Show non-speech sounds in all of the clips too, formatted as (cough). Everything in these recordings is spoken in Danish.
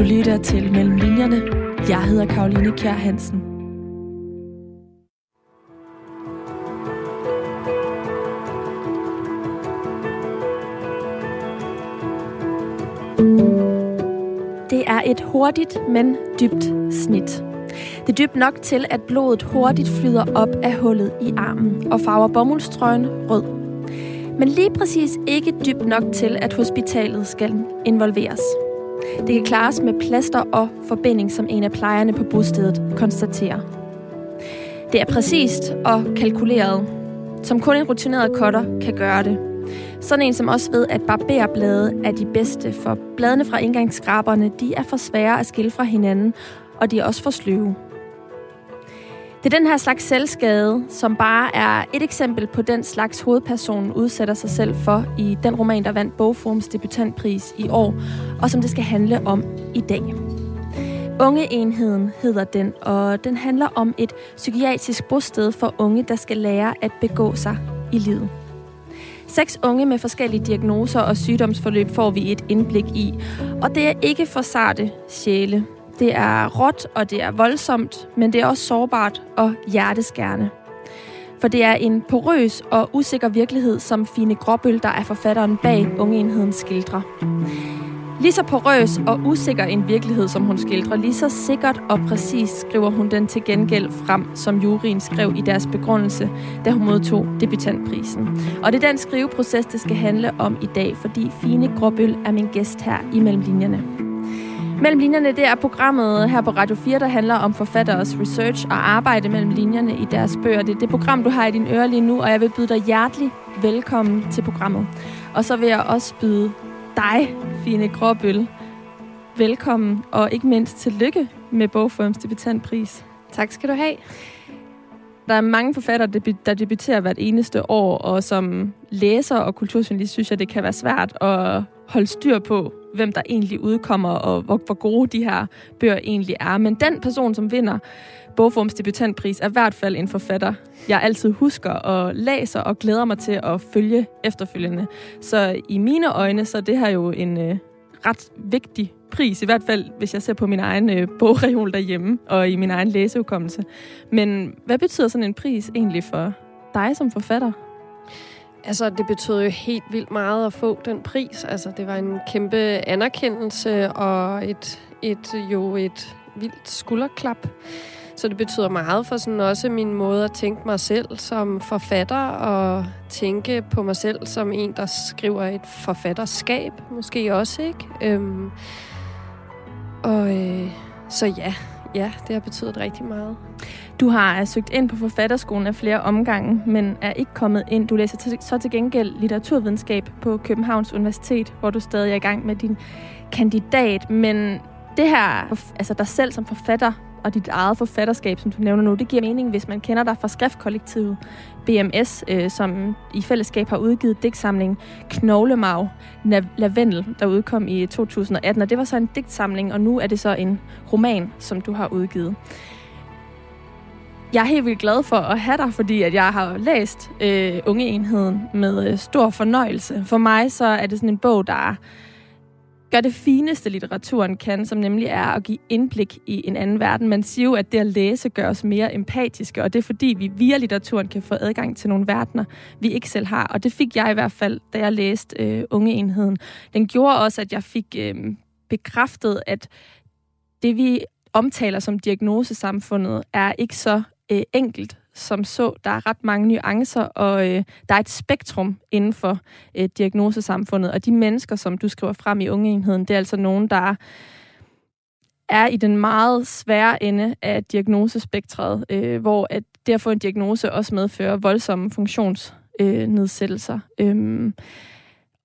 Du lytter til Mellem Linjerne. Jeg hedder Karoline Kjær Hansen. Det er et hurtigt, men dybt snit. Det er dybt nok til, at blodet hurtigt flyder op af hullet i armen og farver bomuldstrøjen rød. Men lige præcis ikke dybt nok til, at hospitalet skal involveres. Det kan klares med plaster og forbinding, som en af plejerne på bostedet konstaterer. Det er præcist og kalkuleret, som kun en rutineret cutter kan gøre det. Sådan en som også ved, at barberblade er de bedste, for bladene fra indgangsskraberne de er for svære at skille fra hinanden, og de er også for sløve. Det er den her slags selvskade, som bare er et eksempel på den slags hovedpersonen udsætter sig selv for i den roman, der vandt Bogforums debutantpris i år, og som det skal handle om i dag. Ungeenheden hedder den, og den handler om et psykiatrisk bosted for unge, der skal lære at begå sig i livet. Seks unge med forskellige diagnoser og sygdomsforløb får vi et indblik i, og det er ikke for sarte sjæle. Det er råt, og det er voldsomt, men det er også sårbart og hjerteskærende. For det er en porøs og usikker virkelighed, som Fine Gråbøl, der er forfatteren bag Ungeenheden, skildrer. Lige så porøs og usikker en virkelighed, som hun skildrer, lige så sikkert og præcis skriver hun den til gengæld frem, som juryen skrev i deres begrundelse, da hun modtog debutantprisen. Og det er den skriveproces, det skal handle om i dag, fordi Fine Gråbøl er min gæst her i Mellemlinjerne. Mellem linjerne, det er programmet her på Radio 4, der handler om forfatteres research og arbejde mellem linjerne i deres bøger. Det er det program, du har i din øre lige nu, og jeg vil byde dig hjertelig velkommen til programmet. Og så vil jeg også byde dig, Fine Gråbøl, velkommen, og ikke mindst tillykke med Bogforms debutantpris. Tak skal du have. Der er mange forfattere, der debuterer hvert eneste år, og som læser og kulturjournalist synes jeg, det kan være svært at holde styr på, hvem der egentlig udkommer, og hvor, hvor gode de her bøger egentlig er. Men den person, som vinder Bogforms debutantpris, er i hvert fald en forfatter, jeg altid husker og læser og glæder mig til at følge efterfølgende. Så i mine øjne, så er det her jo en øh, ret vigtig pris, i hvert fald hvis jeg ser på min egen øh, bogreol derhjemme og i min egen læseudkommelse. Men hvad betyder sådan en pris egentlig for dig som forfatter? Altså, det betød jo helt vildt meget at få den pris. Altså, det var en kæmpe anerkendelse og et, et jo et vildt skulderklap. Så det betyder meget for sådan også min måde at tænke mig selv som forfatter og tænke på mig selv som en, der skriver et forfatterskab, måske også, ikke? Øhm, og øh, så ja, ja, det har betydet rigtig meget. Du har søgt ind på forfatterskolen af flere omgange, men er ikke kommet ind. Du læser så til gengæld litteraturvidenskab på Københavns Universitet, hvor du stadig er i gang med din kandidat. Men det her, altså dig selv som forfatter, og dit eget forfatterskab, som du nævner nu, det giver mening, hvis man kender dig fra skriftkollektivet BMS, øh, som i fællesskab har udgivet digtsamlingen Knoglemarv Lavendel, der udkom i 2018. Og det var så en digtsamling, og nu er det så en roman, som du har udgivet. Jeg er helt vildt glad for at have dig, fordi at jeg har læst øh, Ungeenheden med øh, stor fornøjelse. For mig så er det sådan en bog, der gør det fineste, litteraturen kan, som nemlig er at give indblik i en anden verden. Man siger jo, at det at læse gør os mere empatiske, og det er fordi, vi via litteraturen kan få adgang til nogle verdener, vi ikke selv har. Og det fik jeg i hvert fald, da jeg læste øh, Ungeenheden. Den gjorde også, at jeg fik øh, bekræftet, at det vi omtaler som diagnosesamfundet, er ikke så øh, enkelt som så. Der er ret mange nuancer, og øh, der er et spektrum inden for øh, diagnosesamfundet. Og de mennesker, som du skriver frem i ungeenheden, det er altså nogen, der er i den meget svære ende af diagnosespektret, øh, hvor at det at få en diagnose også medfører voldsomme funktionsnedsættelser. Øh, øhm,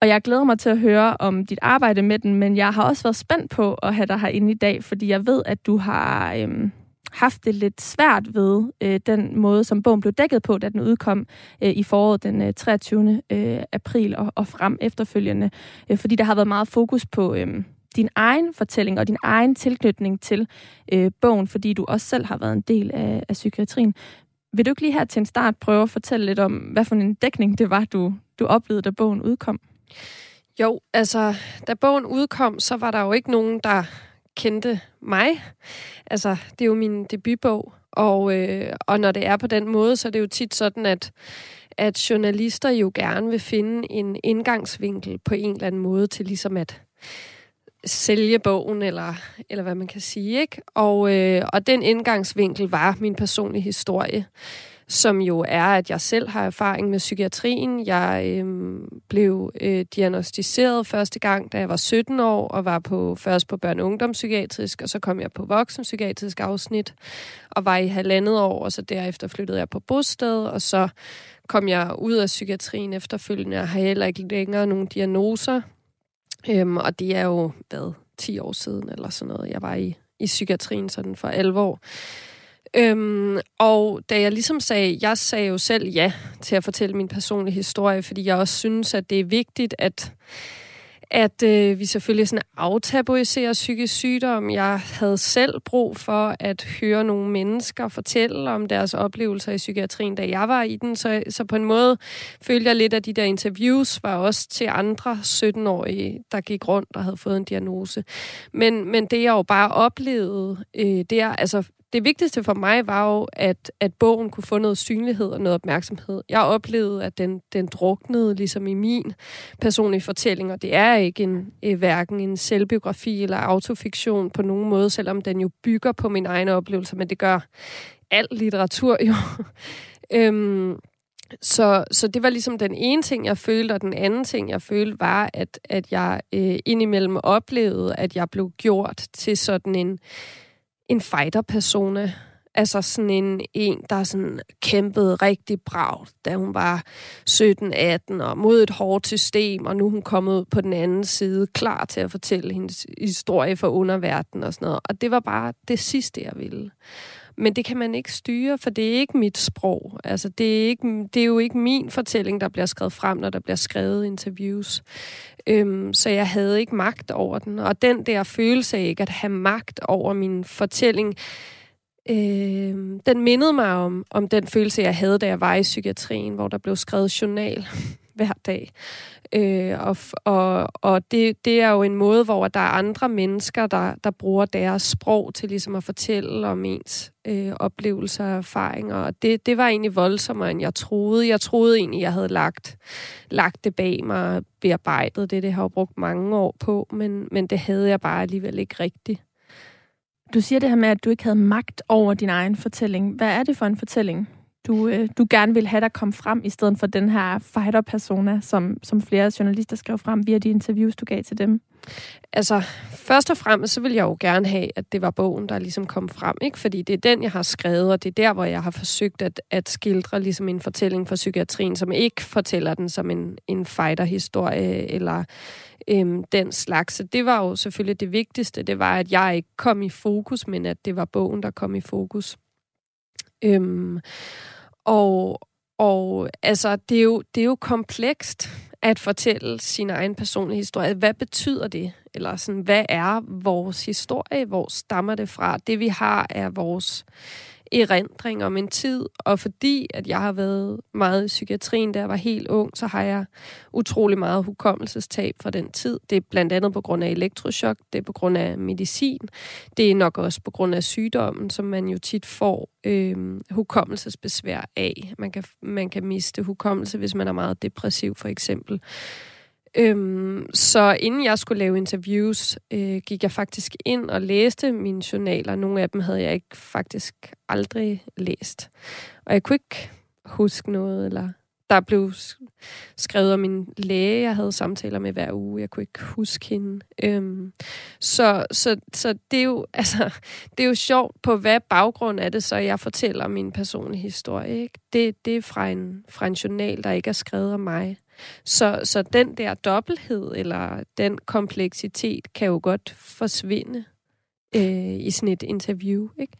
og jeg glæder mig til at høre om dit arbejde med den, men jeg har også været spændt på at have dig herinde i dag, fordi jeg ved, at du har... Øh, haft det lidt svært ved øh, den måde, som bogen blev dækket på, da den udkom øh, i foråret den øh, 23. Øh, april og, og frem efterfølgende. Øh, fordi der har været meget fokus på øh, din egen fortælling og din egen tilknytning til øh, bogen, fordi du også selv har været en del af, af psykiatrien. Vil du ikke lige her til en start prøve at fortælle lidt om, hvad for en dækning det var, du, du oplevede, da bogen udkom? Jo, altså, da bogen udkom, så var der jo ikke nogen, der kendte mig. Altså, det er jo min debutbog, og, øh, og når det er på den måde, så er det jo tit sådan, at, at journalister jo gerne vil finde en indgangsvinkel på en eller anden måde til ligesom at sælge bogen, eller, eller hvad man kan sige. Ikke? Og, øh, og den indgangsvinkel var min personlige historie som jo er, at jeg selv har erfaring med psykiatrien. Jeg øh, blev øh, diagnostiseret første gang, da jeg var 17 år, og var på først på børne- og ungdomspsykiatrisk, og så kom jeg på voksenpsykiatrisk afsnit, og var i halvandet år, og så derefter flyttede jeg på bosted, og så kom jeg ud af psykiatrien efterfølgende. og har heller ikke længere nogen diagnoser, øhm, og det er jo, hvad, 10 år siden eller sådan noget. Jeg var i, i psykiatrien sådan for alvor. Øhm, og da jeg ligesom sagde, jeg sagde jo selv ja til at fortælle min personlige historie, fordi jeg også synes, at det er vigtigt, at at øh, vi selvfølgelig sådan aftabuiserer psykisk sygdom. Jeg havde selv brug for at høre nogle mennesker fortælle om deres oplevelser i psykiatrien, da jeg var i den. Så, så på en måde følte jeg lidt, at de der interviews var også til andre 17-årige, der gik rundt og havde fået en diagnose. Men, men det jeg jo bare oplevede, øh, der, altså det vigtigste for mig var jo, at, at bogen kunne få noget synlighed og noget opmærksomhed. Jeg oplevede, at den, den druknede ligesom i min personlige fortælling, og det er ikke en, øh, hverken en selvbiografi eller autofiktion på nogen måde, selvom den jo bygger på mine egne oplevelser, men det gør al litteratur jo. (laughs) øhm, så, så det var ligesom den ene ting, jeg følte, og den anden ting, jeg følte, var, at, at jeg øh, indimellem oplevede, at jeg blev gjort til sådan en en fighter-persona. Altså sådan en, en, der sådan kæmpede rigtig bragt, da hun var 17-18 og mod et hårdt system, og nu er hun kommet ud på den anden side, klar til at fortælle hendes historie for underverdenen og sådan noget. Og det var bare det sidste, jeg ville. Men det kan man ikke styre, for det er ikke mit sprog. Altså, det, er ikke, det er jo ikke min fortælling, der bliver skrevet frem, når der bliver skrevet interviews. Øhm, så jeg havde ikke magt over den. Og den der følelse af ikke at have magt over min fortælling, øh, den mindede mig om, om den følelse, jeg havde, da jeg var i psykiatrien, hvor der blev skrevet journal hver dag. Øh, og og, og det, det er jo en måde, hvor der er andre mennesker, der, der bruger deres sprog til ligesom at fortælle om ens øh, oplevelser og erfaringer. Og det, det var egentlig voldsommere, end jeg troede. Jeg troede egentlig, jeg havde lagt, lagt det bag mig og bearbejdet det. Det har jeg brugt mange år på, men, men det havde jeg bare alligevel ikke rigtigt. Du siger det her med, at du ikke havde magt over din egen fortælling. Hvad er det for en fortælling? Du, øh, du gerne vil have, der kom frem, i stedet for den her fighter-persona, som, som flere journalister skrev frem via de interviews, du gav til dem? Altså, først og fremmest, så vil jeg jo gerne have, at det var bogen, der ligesom kom frem, ikke? Fordi det er den, jeg har skrevet, og det er der, hvor jeg har forsøgt at, at skildre ligesom en fortælling fra psykiatrien, som ikke fortæller den som en, en fighter-historie, eller øhm, den slags. Så det var jo selvfølgelig det vigtigste, det var, at jeg ikke kom i fokus, men at det var bogen, der kom i fokus. Øhm, og, og altså, det er, jo, det er jo komplekst at fortælle sin egen personlige historie. Hvad betyder det? Eller sådan, hvad er vores historie? Hvor stammer det fra? Det vi har er vores erindring om en tid, og fordi at jeg har været meget i psykiatrien, da jeg var helt ung, så har jeg utrolig meget hukommelsestab fra den tid. Det er blandt andet på grund af elektroshock, det er på grund af medicin, det er nok også på grund af sygdommen, som man jo tit får øh, hukommelsesbesvær af. Man kan, man kan miste hukommelse, hvis man er meget depressiv for eksempel. Øhm, så inden jeg skulle lave interviews, øh, gik jeg faktisk ind og læste mine journaler. Nogle af dem havde jeg ikke faktisk aldrig læst. Og jeg kunne ikke huske noget, eller der blev skrevet om min læge, jeg havde samtaler med hver uge. Jeg kunne ikke huske hende. Øhm, så, så, så det, er jo, (laughs) altså, det er jo sjovt, på hvad baggrund er det, så jeg fortæller min personlige historie. Ikke? Det, det er fra en, fra en journal, der ikke er skrevet om mig. Så, så den der dobbelthed eller den kompleksitet kan jo godt forsvinde øh, i sådan et interview, ikke?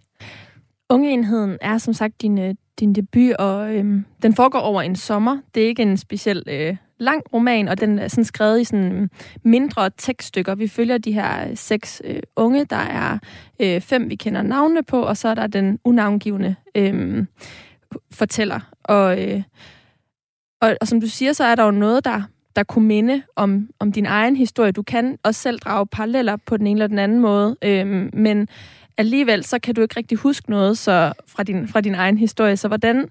Ungeenheden er som sagt din, øh, din debut, og øhm, den foregår over en sommer. Det er ikke en speciel øh, lang roman, og den er sådan skrevet i sådan mm, mindre tekststykker. Vi følger de her øh, seks øh, unge. Der er øh, fem, vi kender navnene på, og så er der den unavngivende øh, fortæller. Og, øh, og, og som du siger, så er der jo noget, der der kunne minde om, om din egen historie. Du kan også selv drage paralleller på den ene eller den anden måde, øhm, men alligevel så kan du ikke rigtig huske noget så fra, din, fra din egen historie. Så hvordan,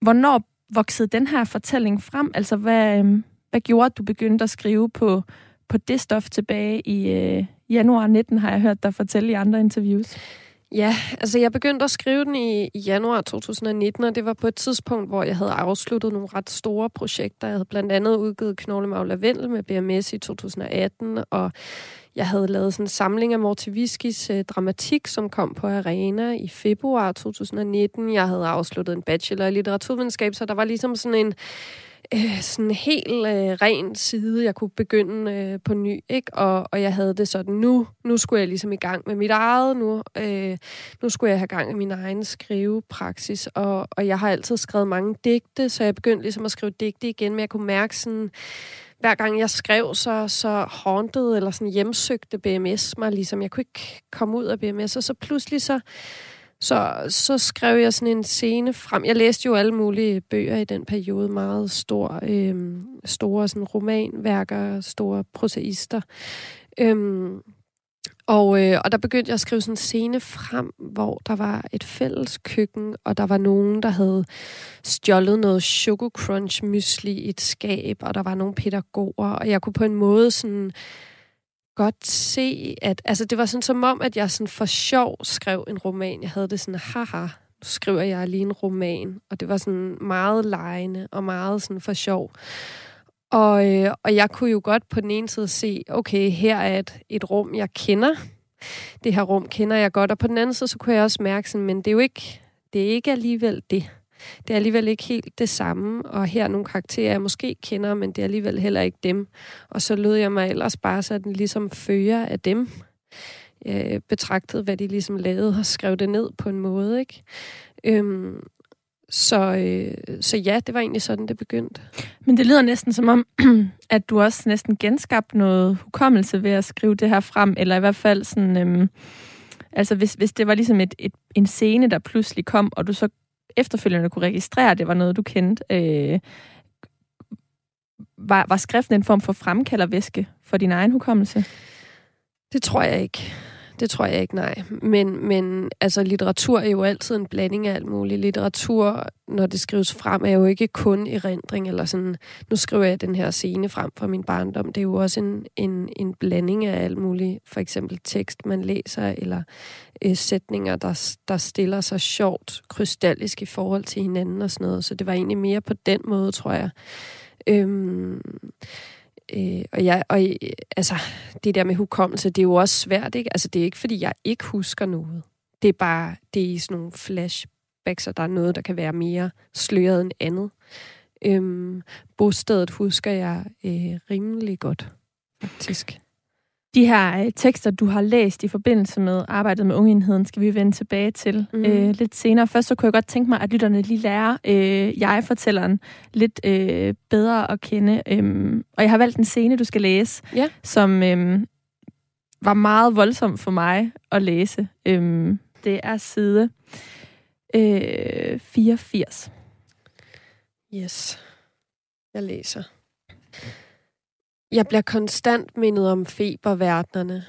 hvornår voksede den her fortælling frem? Altså, hvad, øhm, hvad gjorde, at du begyndte at skrive på, på det stof tilbage i øh, januar 19, har jeg hørt dig fortælle i andre interviews? Ja, altså jeg begyndte at skrive den i, januar 2019, og det var på et tidspunkt, hvor jeg havde afsluttet nogle ret store projekter. Jeg havde blandt andet udgivet Knoglemav Lavendel med BMS i 2018, og jeg havde lavet sådan en samling af Mortiviskis uh, øh, dramatik, som kom på Arena i februar 2019. Jeg havde afsluttet en bachelor i litteraturvidenskab, så der var ligesom sådan en øh, sådan helt øh, ren side, jeg kunne begynde øh, på ny, ikke? Og, og jeg havde det sådan, nu, nu skulle jeg ligesom i gang med mit eget, nu, øh, nu skulle jeg have gang i min egen skrivepraksis, og, og jeg har altid skrevet mange digte, så jeg begyndte ligesom at skrive digte igen, men jeg kunne mærke sådan, hver gang jeg skrev, så, så haunted eller sådan hjemsøgte BMS mig, ligesom jeg kunne ikke komme ud af BMS, og så pludselig så så, så skrev jeg sådan en scene frem. Jeg læste jo alle mulige bøger i den periode, meget stor, øhm, store sådan romanværker, store prosaister. Øhm, og, øh, og der begyndte jeg at skrive sådan en scene frem, hvor der var et fælles køkken, og der var nogen, der havde stjålet noget Choco Crunch mysli i et skab, og der var nogle pædagoger, og jeg kunne på en måde sådan godt se, at altså, det var sådan som om, at jeg sådan for sjov skrev en roman. Jeg havde det sådan, haha, nu skriver jeg lige en roman. Og det var sådan meget lejende og meget sådan for sjov. Og, øh, og jeg kunne jo godt på den ene side se, okay, her er et, et rum, jeg kender. Det her rum kender jeg godt. Og på den anden side, så kunne jeg også mærke sådan, men det er jo ikke, det er ikke alligevel det det er alligevel ikke helt det samme, og her er nogle karakterer, jeg måske kender, men det er alligevel heller ikke dem. Og så lød jeg mig ellers bare sådan ligesom fører af dem, øh, betragtede, hvad de ligesom lavede, og skrev det ned på en måde, ikke? Øhm, så, øh, så ja, det var egentlig sådan, det begyndte. Men det lyder næsten som om, (clears throat) at du også næsten genskabte noget hukommelse ved at skrive det her frem, eller i hvert fald sådan... Øhm, altså hvis, hvis det var ligesom et, et, en scene, der pludselig kom, og du så efterfølgende kunne registrere, at det var noget, du kendte. Øh, var, var skriften en form for fremkaldervæske for din egen hukommelse? Det tror jeg ikke. Det tror jeg ikke, nej. Men, men altså, litteratur er jo altid en blanding af alt muligt. Litteratur, når det skrives frem, er jo ikke kun erindring, eller sådan, nu skriver jeg den her scene frem fra min barndom. Det er jo også en, en, en blanding af alt muligt. For eksempel tekst, man læser, eller øh, sætninger, der, der stiller sig sjovt, krystallisk i forhold til hinanden og sådan noget. Så det var egentlig mere på den måde, tror jeg. Øhm, Øh, og, jeg, og øh, altså, det der med hukommelse, det er jo også svært, ikke? Altså, det er ikke, fordi jeg ikke husker noget. Det er bare, det er sådan nogle flashbacks, og der er noget, der kan være mere sløret end andet. Øhm, bostedet husker jeg øh, rimelig godt, faktisk. De her øh, tekster, du har læst i forbindelse med arbejdet med ungenheden, skal vi vende tilbage til mm. øh, lidt senere. Først så kunne jeg godt tænke mig, at lytterne lige lærer øh, jeg-fortælleren lidt øh, bedre at kende. Øh, og jeg har valgt en scene, du skal læse, ja. som øh, var meget voldsom for mig at læse. Øh, det er side øh, 84. Yes. Jeg læser. Jeg bliver konstant mindet om feberverdenerne.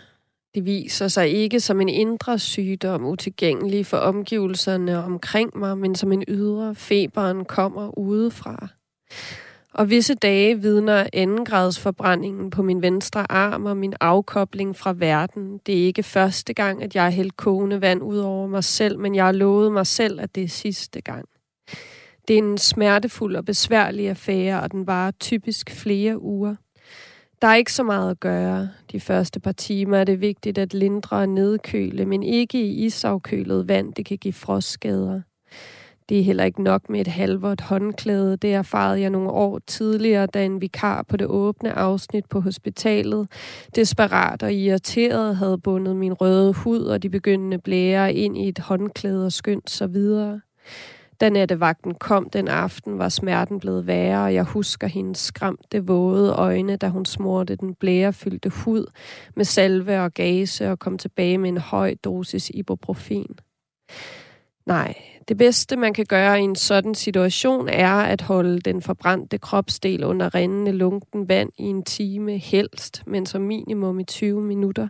Det viser sig ikke som en indre sygdom, utilgængelig for omgivelserne omkring mig, men som en ydre. Feberen kommer udefra. Og visse dage vidner andengradsforbrændingen på min venstre arm og min afkobling fra verden. Det er ikke første gang, at jeg har hældt kogende vand ud over mig selv, men jeg har lovet mig selv, at det er sidste gang. Det er en smertefuld og besværlig affære, og den varer typisk flere uger. Der er ikke så meget at gøre. De første par timer er det vigtigt at lindre og nedkøle, men ikke i isafkølet vand. Det kan give frostskader. Det er heller ikke nok med et halvt håndklæde. Det erfarede jeg nogle år tidligere, da en vikar på det åbne afsnit på hospitalet, desperat og irriteret, havde bundet min røde hud og de begyndende blære ind i et håndklæde og skyndt så videre. Da nattevagten kom den aften, var smerten blevet værre, og jeg husker hendes skræmte, våde øjne, da hun smurte den blærefyldte hud med salve og gase og kom tilbage med en høj dosis ibuprofen. Nej, det bedste, man kan gøre i en sådan situation, er at holde den forbrændte kropsdel under rindende lunken vand i en time helst, men som minimum i 20 minutter.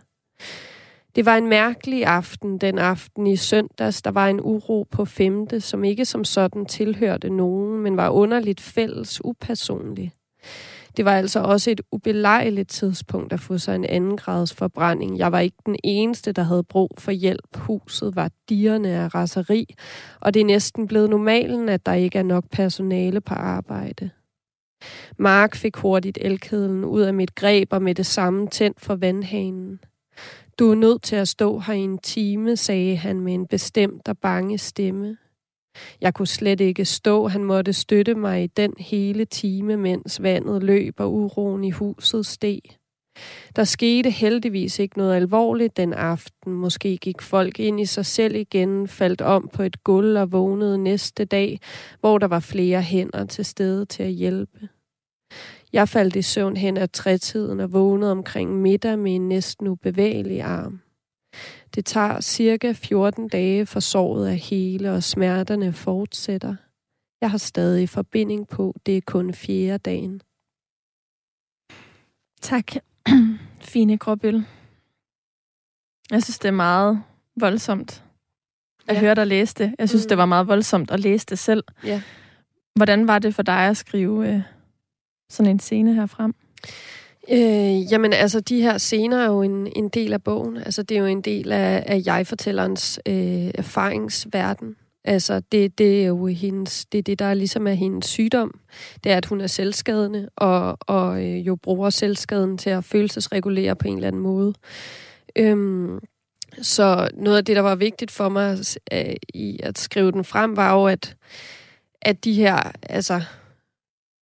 Det var en mærkelig aften, den aften i søndags. Der var en uro på femte, som ikke som sådan tilhørte nogen, men var underligt fælles upersonlig. Det var altså også et ubelejligt tidspunkt at få sig en anden grads forbrænding. Jeg var ikke den eneste, der havde brug for hjælp. Huset var dirrende af raseri, og det er næsten blevet normalen, at der ikke er nok personale på arbejde. Mark fik hurtigt elkedlen ud af mit greb og med det samme tændt for vandhanen. Du er nødt til at stå her i en time, sagde han med en bestemt og bange stemme. Jeg kunne slet ikke stå. Han måtte støtte mig i den hele time, mens vandet løb og uroen i huset steg. Der skete heldigvis ikke noget alvorligt den aften. Måske gik folk ind i sig selv igen, faldt om på et gulv og vågnede næste dag, hvor der var flere hænder til stede til at hjælpe. Jeg faldt i søvn hen ad trætiden og vågnede omkring middag med en næsten ubevægelig arm. Det tager cirka 14 dage for såret at hele, og smerterne fortsætter. Jeg har stadig forbinding på, det er kun fjerde dagen. Tak, (clears throat) fine Gråbøl. Jeg synes, det er meget voldsomt at ja. høre dig læse det. Jeg synes, mm. det var meget voldsomt at læse det selv. Ja. Hvordan var det for dig at skrive øh, sådan en scene her frem? Øh, jamen altså, de her scener er jo en, en del af bogen. Altså, det er jo en del af, af jeg-fortællerens øh, erfaringsverden. Altså, det, det er jo hendes, det, er det, der ligesom er hendes sygdom. Det er, at hun er selvskadende, og, og øh, jo bruger selvskaden til at følelsesregulere på en eller anden måde. Øhm, så noget af det, der var vigtigt for mig øh, i at skrive den frem, var jo, at, at de her, altså,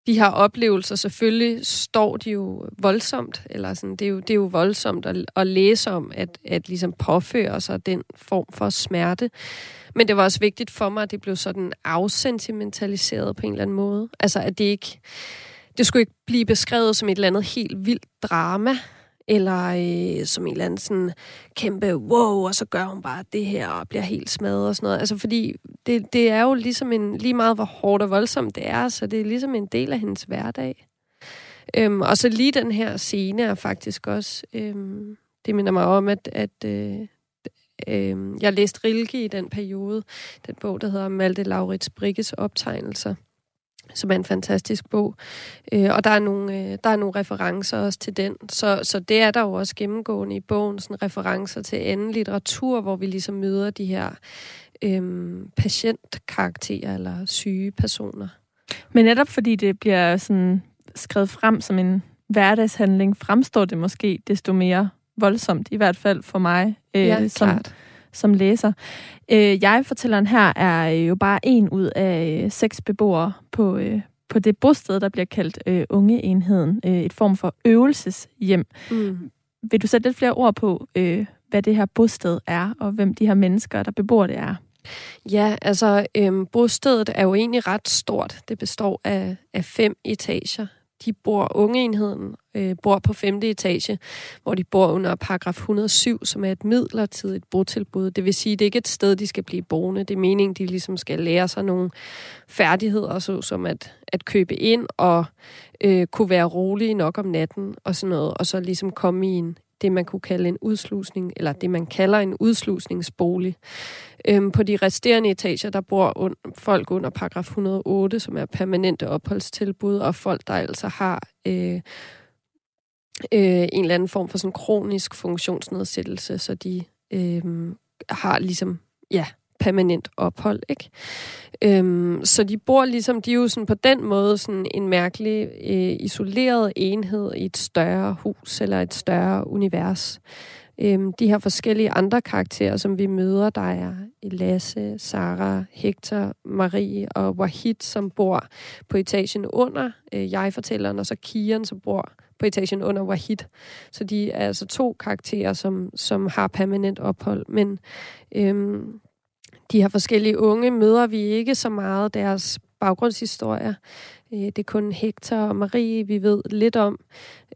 de her oplevelser, selvfølgelig står de jo voldsomt, eller sådan, det, er jo, det er jo voldsomt at, at læse om, at, at ligesom påføre sig den form for smerte. Men det var også vigtigt for mig, at det blev sådan afsentimentaliseret på en eller anden måde. Altså, at det ikke... Det skulle ikke blive beskrevet som et eller andet helt vildt drama, eller øh, som en eller anden sådan kæmpe wow, og så gør hun bare det her og bliver helt smadret og sådan noget. Altså fordi det, det er jo ligesom en, lige meget hvor hårdt og voldsomt det er, så det er ligesom en del af hendes hverdag. Øhm, og så lige den her scene er faktisk også, øhm, det minder mig om, at, at øh, øh, jeg læste Rilke i den periode, den bog, der hedder Malte Laurits Brigges optegnelser som er en fantastisk bog. Øh, og der er, nogle, øh, der er nogle referencer også til den. Så, så det er der jo også gennemgående i bogen, sådan referencer til anden litteratur, hvor vi ligesom møder de her øh, patientkarakterer eller syge personer. Men netop fordi det bliver sådan skrevet frem som en hverdagshandling, fremstår det måske desto mere voldsomt, i hvert fald for mig, øh, ja, som, klart som læser. Øh, jeg-fortælleren her er jo bare en ud af øh, seks beboere på, øh, på det bosted, der bliver kaldt øh, Ungeenheden. Øh, et form for øvelseshjem. Mm. Vil du sætte lidt flere ord på, øh, hvad det her bosted er, og hvem de her mennesker, der bebor det er? Ja, altså øhm, bostedet er jo egentlig ret stort. Det består af, af fem etager de bor, ungeenheden øh, bor på 5. etage, hvor de bor under paragraf 107, som er et midlertidigt botilbud. Det vil sige, det er ikke et sted, de skal blive boende. Det er meningen, de ligesom skal lære sig nogle færdigheder, så som at, at købe ind og øh, kunne være rolige nok om natten og sådan noget, og så ligesom komme i en, det, man kunne kalde en udslusning, eller det, man kalder en udslusningsbolig. Øhm, på de resterende etager, der bor un- folk under paragraf 108, som er permanente opholdstilbud, og folk, der altså har øh, øh, en eller anden form for sådan kronisk funktionsnedsættelse, så de øh, har ligesom, ja, permanent ophold, ikke? Øhm, så de bor ligesom, de er jo sådan på den måde sådan en mærkelig øh, isoleret enhed i et større hus eller et større univers. Øhm, de her forskellige andre karakterer, som vi møder, der er Lasse, Sara, Hector, Marie og Wahid, som bor på etagen under øh, jeg-fortælleren, og så Kian, som bor på etagen under Wahid. Så de er altså to karakterer, som, som har permanent ophold. Men øhm, de her forskellige unge møder vi ikke så meget deres baggrundshistorier. Øh, det er kun Hector og Marie, vi ved lidt om.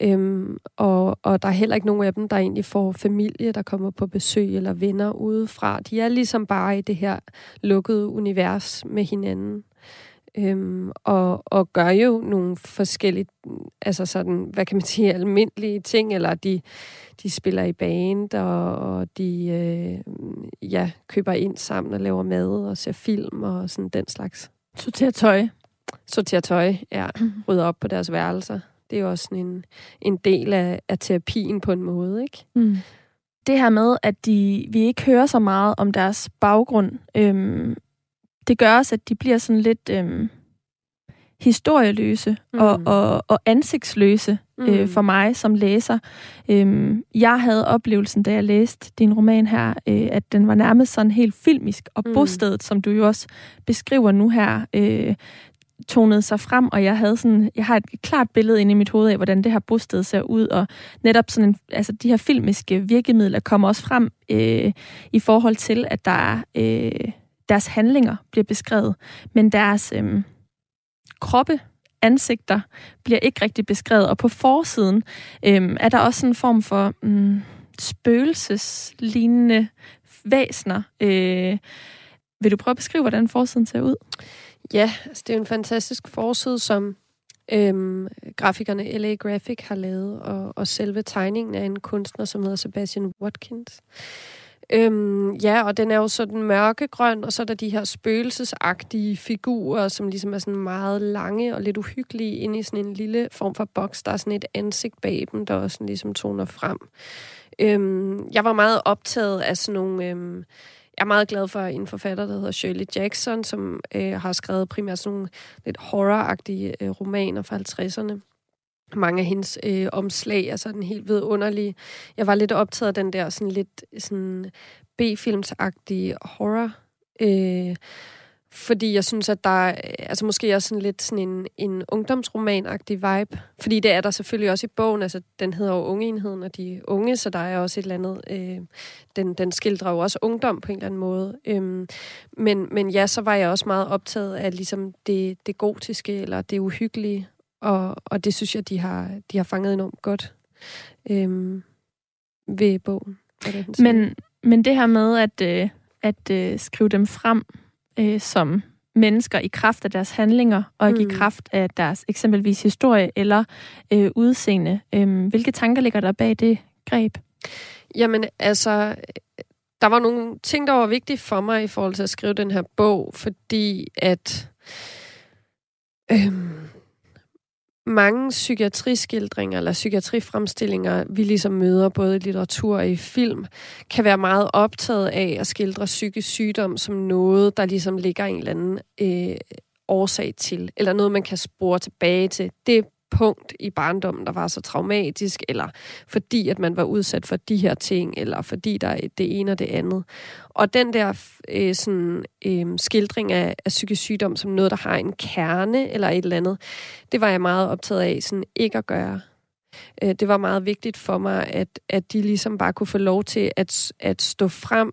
Øhm, og, og der er heller ikke nogen af dem, der egentlig får familie, der kommer på besøg eller venner udefra. De er ligesom bare i det her lukkede univers med hinanden. Øhm, og, og gør jo nogle forskellige, altså sådan, hvad kan man sige, almindelige ting, eller de, de spiller i band, og, og de øh, ja, køber ind sammen og laver mad og ser film og sådan den slags. Sorterer tøj. Sorterer tøj, ja. Mm. Rydder op på deres værelser. Det er jo også sådan en, en del af, af terapien på en måde, ikke? Mm. Det her med, at de, vi ikke hører så meget om deres baggrund, øhm, det gør også, at de bliver sådan lidt øhm, historieløse mm. og, og, og ansigtsløse mm. øh, for mig som læser. Øhm, jeg havde oplevelsen, da jeg læste din roman her, øh, at den var nærmest sådan helt filmisk, og mm. bostedet, som du jo også beskriver nu her, øh, tonede sig frem, og jeg havde sådan, jeg har et klart billede inde i mit hoved af, hvordan det her bosted ser ud, og netop sådan en, altså de her filmiske virkemidler kommer også frem øh, i forhold til, at der er øh, deres handlinger bliver beskrevet, men deres øhm, kroppe, ansigter, bliver ikke rigtig beskrevet. Og på forsiden øhm, er der også en form for mm, spøgelseslignende væsner. Øh, vil du prøve at beskrive, hvordan forsiden ser ud? Ja, altså det er en fantastisk forside, som øhm, grafikerne LA Graphic har lavet, og, og selve tegningen af en kunstner, som hedder Sebastian Watkins. Øhm, ja, og den er jo sådan mørkegrøn, og så er der de her spøgelsesagtige figurer, som ligesom er sådan meget lange og lidt uhyggelige inde i sådan en lille form for boks. Der er sådan et ansigt bag dem, der også ligesom toner frem. Øhm, jeg var meget optaget af sådan nogle... Øhm, jeg er meget glad for en forfatter, der hedder Shirley Jackson, som øh, har skrevet primært sådan nogle lidt horroragtige øh, romaner fra 50'erne mange af hendes øh, omslag er sådan helt vidunderlige. Jeg var lidt optaget af den der sådan lidt sådan B-filmsagtige horror. Øh, fordi jeg synes, at der altså måske også sådan lidt sådan en, en ungdomsromanagtig vibe. Fordi det er der selvfølgelig også i bogen. Altså, den hedder jo Ungeenheden og de unge, så der er også et eller andet... Øh, den, den skildrer jo også ungdom på en eller anden måde. Øhm, men, men ja, så var jeg også meget optaget af ligesom det, det gotiske, eller det uhyggelige. Og, og det synes jeg, de har, de har fanget enormt godt øhm, ved bogen. Men, men det her med at, øh, at øh, skrive dem frem øh, som mennesker i kraft af deres handlinger, og ikke mm. i kraft af deres eksempelvis historie eller øh, udseende. Øh, hvilke tanker ligger der bag det greb? Jamen, altså, der var nogle ting, der var vigtige for mig i forhold til at skrive den her bog, fordi at øh, mange psykiatriskildringer eller psykiatrifremstillinger, vi ligesom møder både i litteratur og i film, kan være meget optaget af at skildre psykisk sygdom som noget, der ligesom ligger en eller anden øh, årsag til, eller noget, man kan spore tilbage til. Det punkt i barndommen, der var så traumatisk, eller fordi at man var udsat for de her ting, eller fordi der er det ene og det andet. Og den der øh, sådan, øh, skildring af, af psykisk sygdom som noget, der har en kerne eller et eller andet, det var jeg meget optaget af sådan ikke at gøre. Øh, det var meget vigtigt for mig, at, at de ligesom bare kunne få lov til at, at stå frem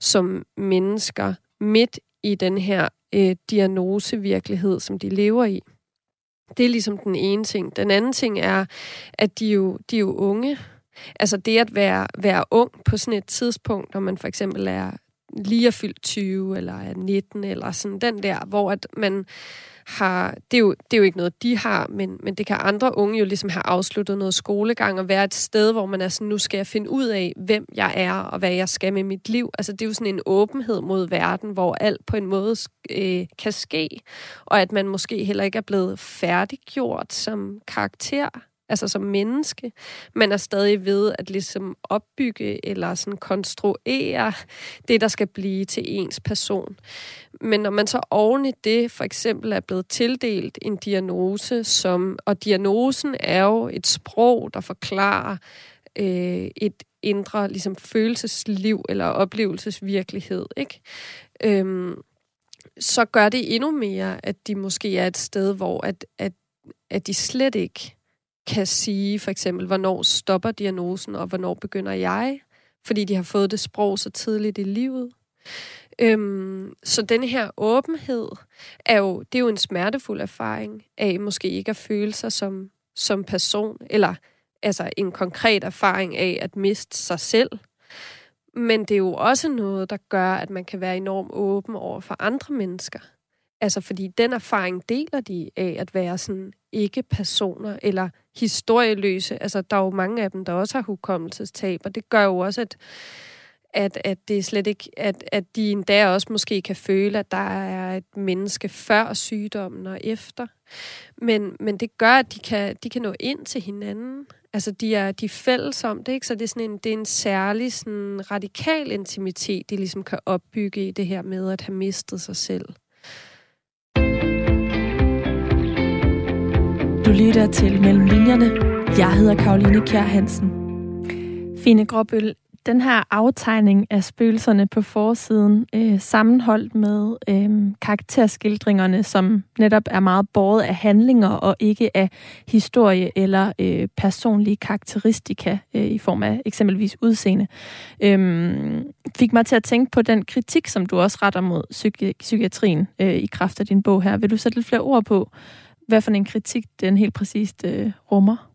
som mennesker midt i den her øh, diagnosevirkelighed, som de lever i. Det er ligesom den ene ting. Den anden ting er, at de jo, de er jo unge. Altså det at være, være ung på sådan et tidspunkt, når man for eksempel er lige er fyldt 20, eller er 19, eller sådan den der, hvor at man har, det er, jo, det er jo ikke noget, de har, men, men det kan andre unge jo ligesom have afsluttet noget skolegang og være et sted, hvor man er sådan, nu skal jeg finde ud af, hvem jeg er og hvad jeg skal med mit liv. Altså det er jo sådan en åbenhed mod verden, hvor alt på en måde øh, kan ske, og at man måske heller ikke er blevet færdiggjort som karakter altså som menneske, men er stadig ved at ligesom opbygge eller sådan konstruere det, der skal blive til ens person. Men når man så oven i det for eksempel er blevet tildelt en diagnose, som, og diagnosen er jo et sprog, der forklarer øh, et indre ligesom følelsesliv eller oplevelsesvirkelighed, ikke? Øhm, så gør det endnu mere, at de måske er et sted, hvor at, at, at de slet ikke kan sige for eksempel, hvornår stopper diagnosen, og hvornår begynder jeg, fordi de har fået det sprog så tidligt i livet. Øhm, så den her åbenhed er jo, det er jo en smertefuld erfaring af måske ikke at føle sig som, som person, eller altså en konkret erfaring af at miste sig selv. Men det er jo også noget, der gør, at man kan være enormt åben over for andre mennesker. Altså, fordi den erfaring deler de af at være sådan ikke-personer eller historieløse. Altså, der er jo mange af dem, der også har hukommelsestab, og det gør jo også, at, at, at det slet ikke, at, at de endda også måske kan føle, at der er et menneske før sygdommen og efter. Men, men det gør, at de kan, de kan nå ind til hinanden. Altså, de er, de er fælles om det, ikke? Så det er, sådan en, det er en særlig sådan, radikal intimitet, de ligesom kan opbygge i det her med at have mistet sig selv. Du lytter til Mellem Linjerne. Jeg hedder Karoline Kjær Hansen. Fine Gråbøl, den her aftegning af spøgelserne på forsiden, øh, sammenholdt med øh, karakterskildringerne, som netop er meget båret af handlinger og ikke af historie eller øh, personlige karakteristika øh, i form af eksempelvis udseende, øh, fik mig til at tænke på den kritik, som du også retter mod psyki- psykiatrien øh, i kraft af din bog her. Vil du sætte lidt flere ord på, hvad for en kritik den helt præcist øh, rummer?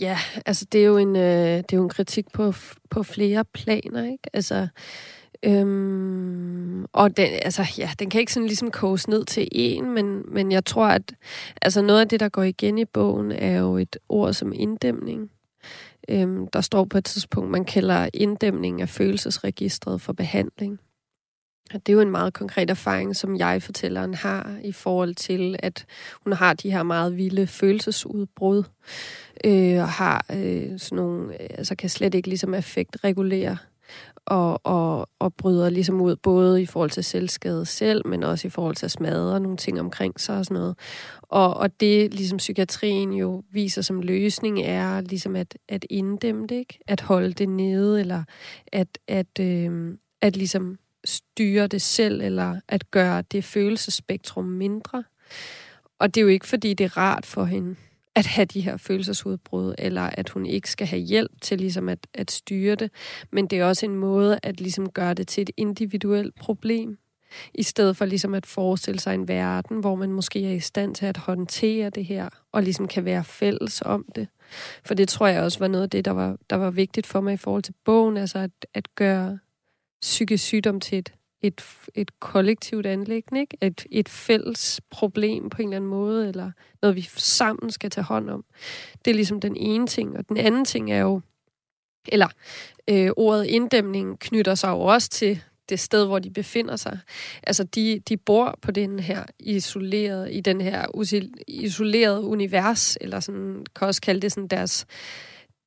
Ja, altså det er jo en, øh, det er jo en kritik på, på flere planer, ikke? Altså, øhm, og den, altså, ja, den kan ikke sådan ligesom koges ned til en, men, men jeg tror, at altså noget af det, der går igen i bogen, er jo et ord som inddæmning. Øhm, der står på et tidspunkt, man kalder inddæmning af følelsesregistret for behandling. Det er jo en meget konkret erfaring, som jeg fortælleren har i forhold til, at hun har de her meget vilde følelsesudbrud, øh, og har øh, sådan nogle, øh, altså kan slet ikke ligesom effekt regulere og, og, og bryder ligesom ud, både i forhold til selvskade selv, men også i forhold til at smadre nogle ting omkring sig og sådan noget. Og, og det, ligesom psykiatrien jo viser som løsning, er ligesom at, at inddæmme det, ikke? At holde det nede, eller at, at, øh, at ligesom styre det selv, eller at gøre det følelsesspektrum mindre. Og det er jo ikke, fordi det er rart for hende at have de her følelsesudbrud, eller at hun ikke skal have hjælp til ligesom at, at styre det. Men det er også en måde at ligesom gøre det til et individuelt problem, i stedet for ligesom at forestille sig en verden, hvor man måske er i stand til at håndtere det her, og ligesom kan være fælles om det. For det tror jeg også var noget af det, der var, der var vigtigt for mig i forhold til bogen, altså at, at gøre psykisk sygdom til et, et, et kollektivt anlæggende, ikke? Et, et fælles problem på en eller anden måde, eller noget, vi sammen skal tage hånd om. Det er ligesom den ene ting. Og den anden ting er jo, eller øh, ordet inddæmning knytter sig jo også til det sted, hvor de befinder sig. Altså, de, de bor på den her isoleret, i den her isolerede univers, eller sådan, kan også kalde det sådan deres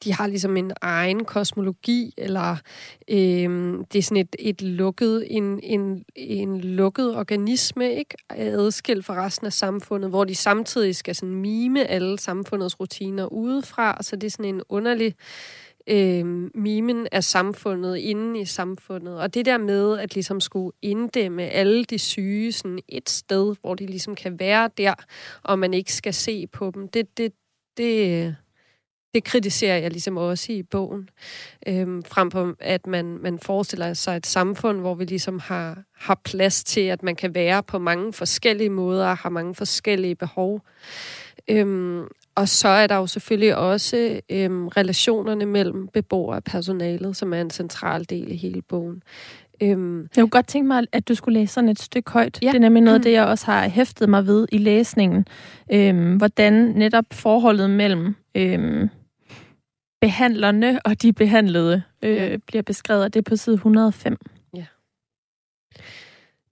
de har ligesom en egen kosmologi, eller øh, det er sådan et, et lukket, en, en, en lukket organisme, ikke? adskilt fra resten af samfundet, hvor de samtidig skal sådan mime alle samfundets rutiner udefra, så det er sådan en underlig øh, mimen af samfundet inden i samfundet. Og det der med at ligesom skulle inddæmme alle de syge sådan et sted, hvor de ligesom kan være der, og man ikke skal se på dem, det, det, det, det kritiserer jeg ligesom også i bogen. Øhm, frem på, at man, man forestiller sig et samfund, hvor vi ligesom har, har plads til, at man kan være på mange forskellige måder og har mange forskellige behov. Øhm, og så er der jo selvfølgelig også øhm, relationerne mellem beboere og personalet, som er en central del i hele bogen. Øhm, jeg kunne godt tænke mig, at du skulle læse sådan et stykke højt. Ja. Det er nemlig noget af det, jeg også har hæftet mig ved i læsningen. Øhm, hvordan netop forholdet mellem øhm, behandlerne og de behandlede øh, ja. bliver beskrevet, det er på side 105. Ja.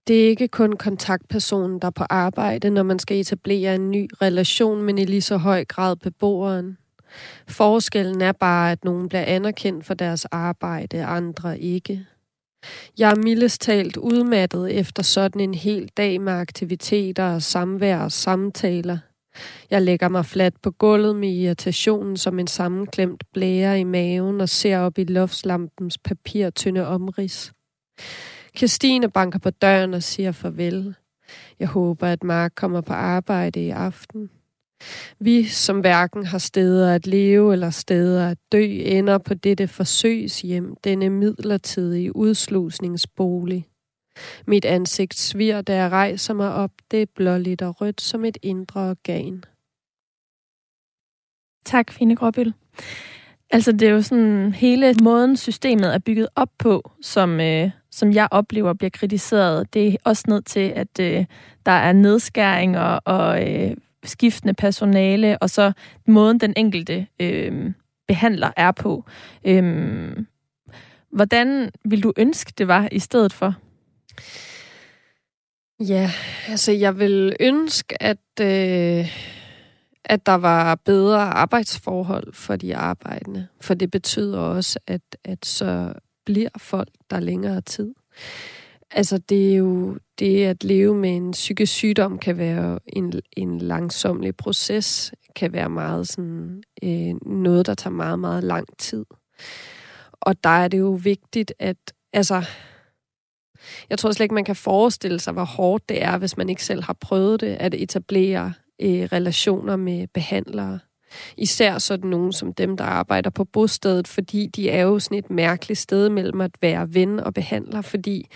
Det er ikke kun kontaktpersonen, der er på arbejde, når man skal etablere en ny relation, men i lige så høj grad beboeren. Forskellen er bare, at nogen bliver anerkendt for deres arbejde, andre ikke. Jeg er mildest talt udmattet efter sådan en hel dag med aktiviteter og samvær og samtaler – jeg lægger mig fladt på gulvet med irritationen som en sammenklemt blære i maven og ser op i loftslampens papirtynde omrids. Christine banker på døren og siger farvel. Jeg håber, at Mark kommer på arbejde i aften. Vi, som hverken har steder at leve eller steder at dø, ender på dette forsøgshjem, denne midlertidige udslusningsbolig. Mit ansigt svir, da jeg rejser mig op. Det er blåligt og rødt som et indre organ. Tak, Fine Gråbøl. Altså, det er jo sådan hele måden, systemet er bygget op på, som, øh, som jeg oplever bliver kritiseret. Det er også ned til, at øh, der er nedskæringer og øh, skiftende personale, og så måden, den enkelte øh, behandler er på. Øh, hvordan vil du ønske, det var i stedet for? Ja, altså jeg vil ønske, at, øh, at der var bedre arbejdsforhold for de arbejdende. For det betyder også, at, at så bliver folk der længere tid. Altså det er jo det at leve med en psykisk sygdom kan være en, en langsomlig proces, kan være meget sådan øh, noget, der tager meget, meget lang tid. Og der er det jo vigtigt, at altså, jeg tror slet ikke, man kan forestille sig, hvor hårdt det er, hvis man ikke selv har prøvet det, at etablere øh, relationer med behandlere. Især sådan nogen som dem, der arbejder på bostedet, fordi de er jo sådan et mærkeligt sted mellem at være ven og behandler, fordi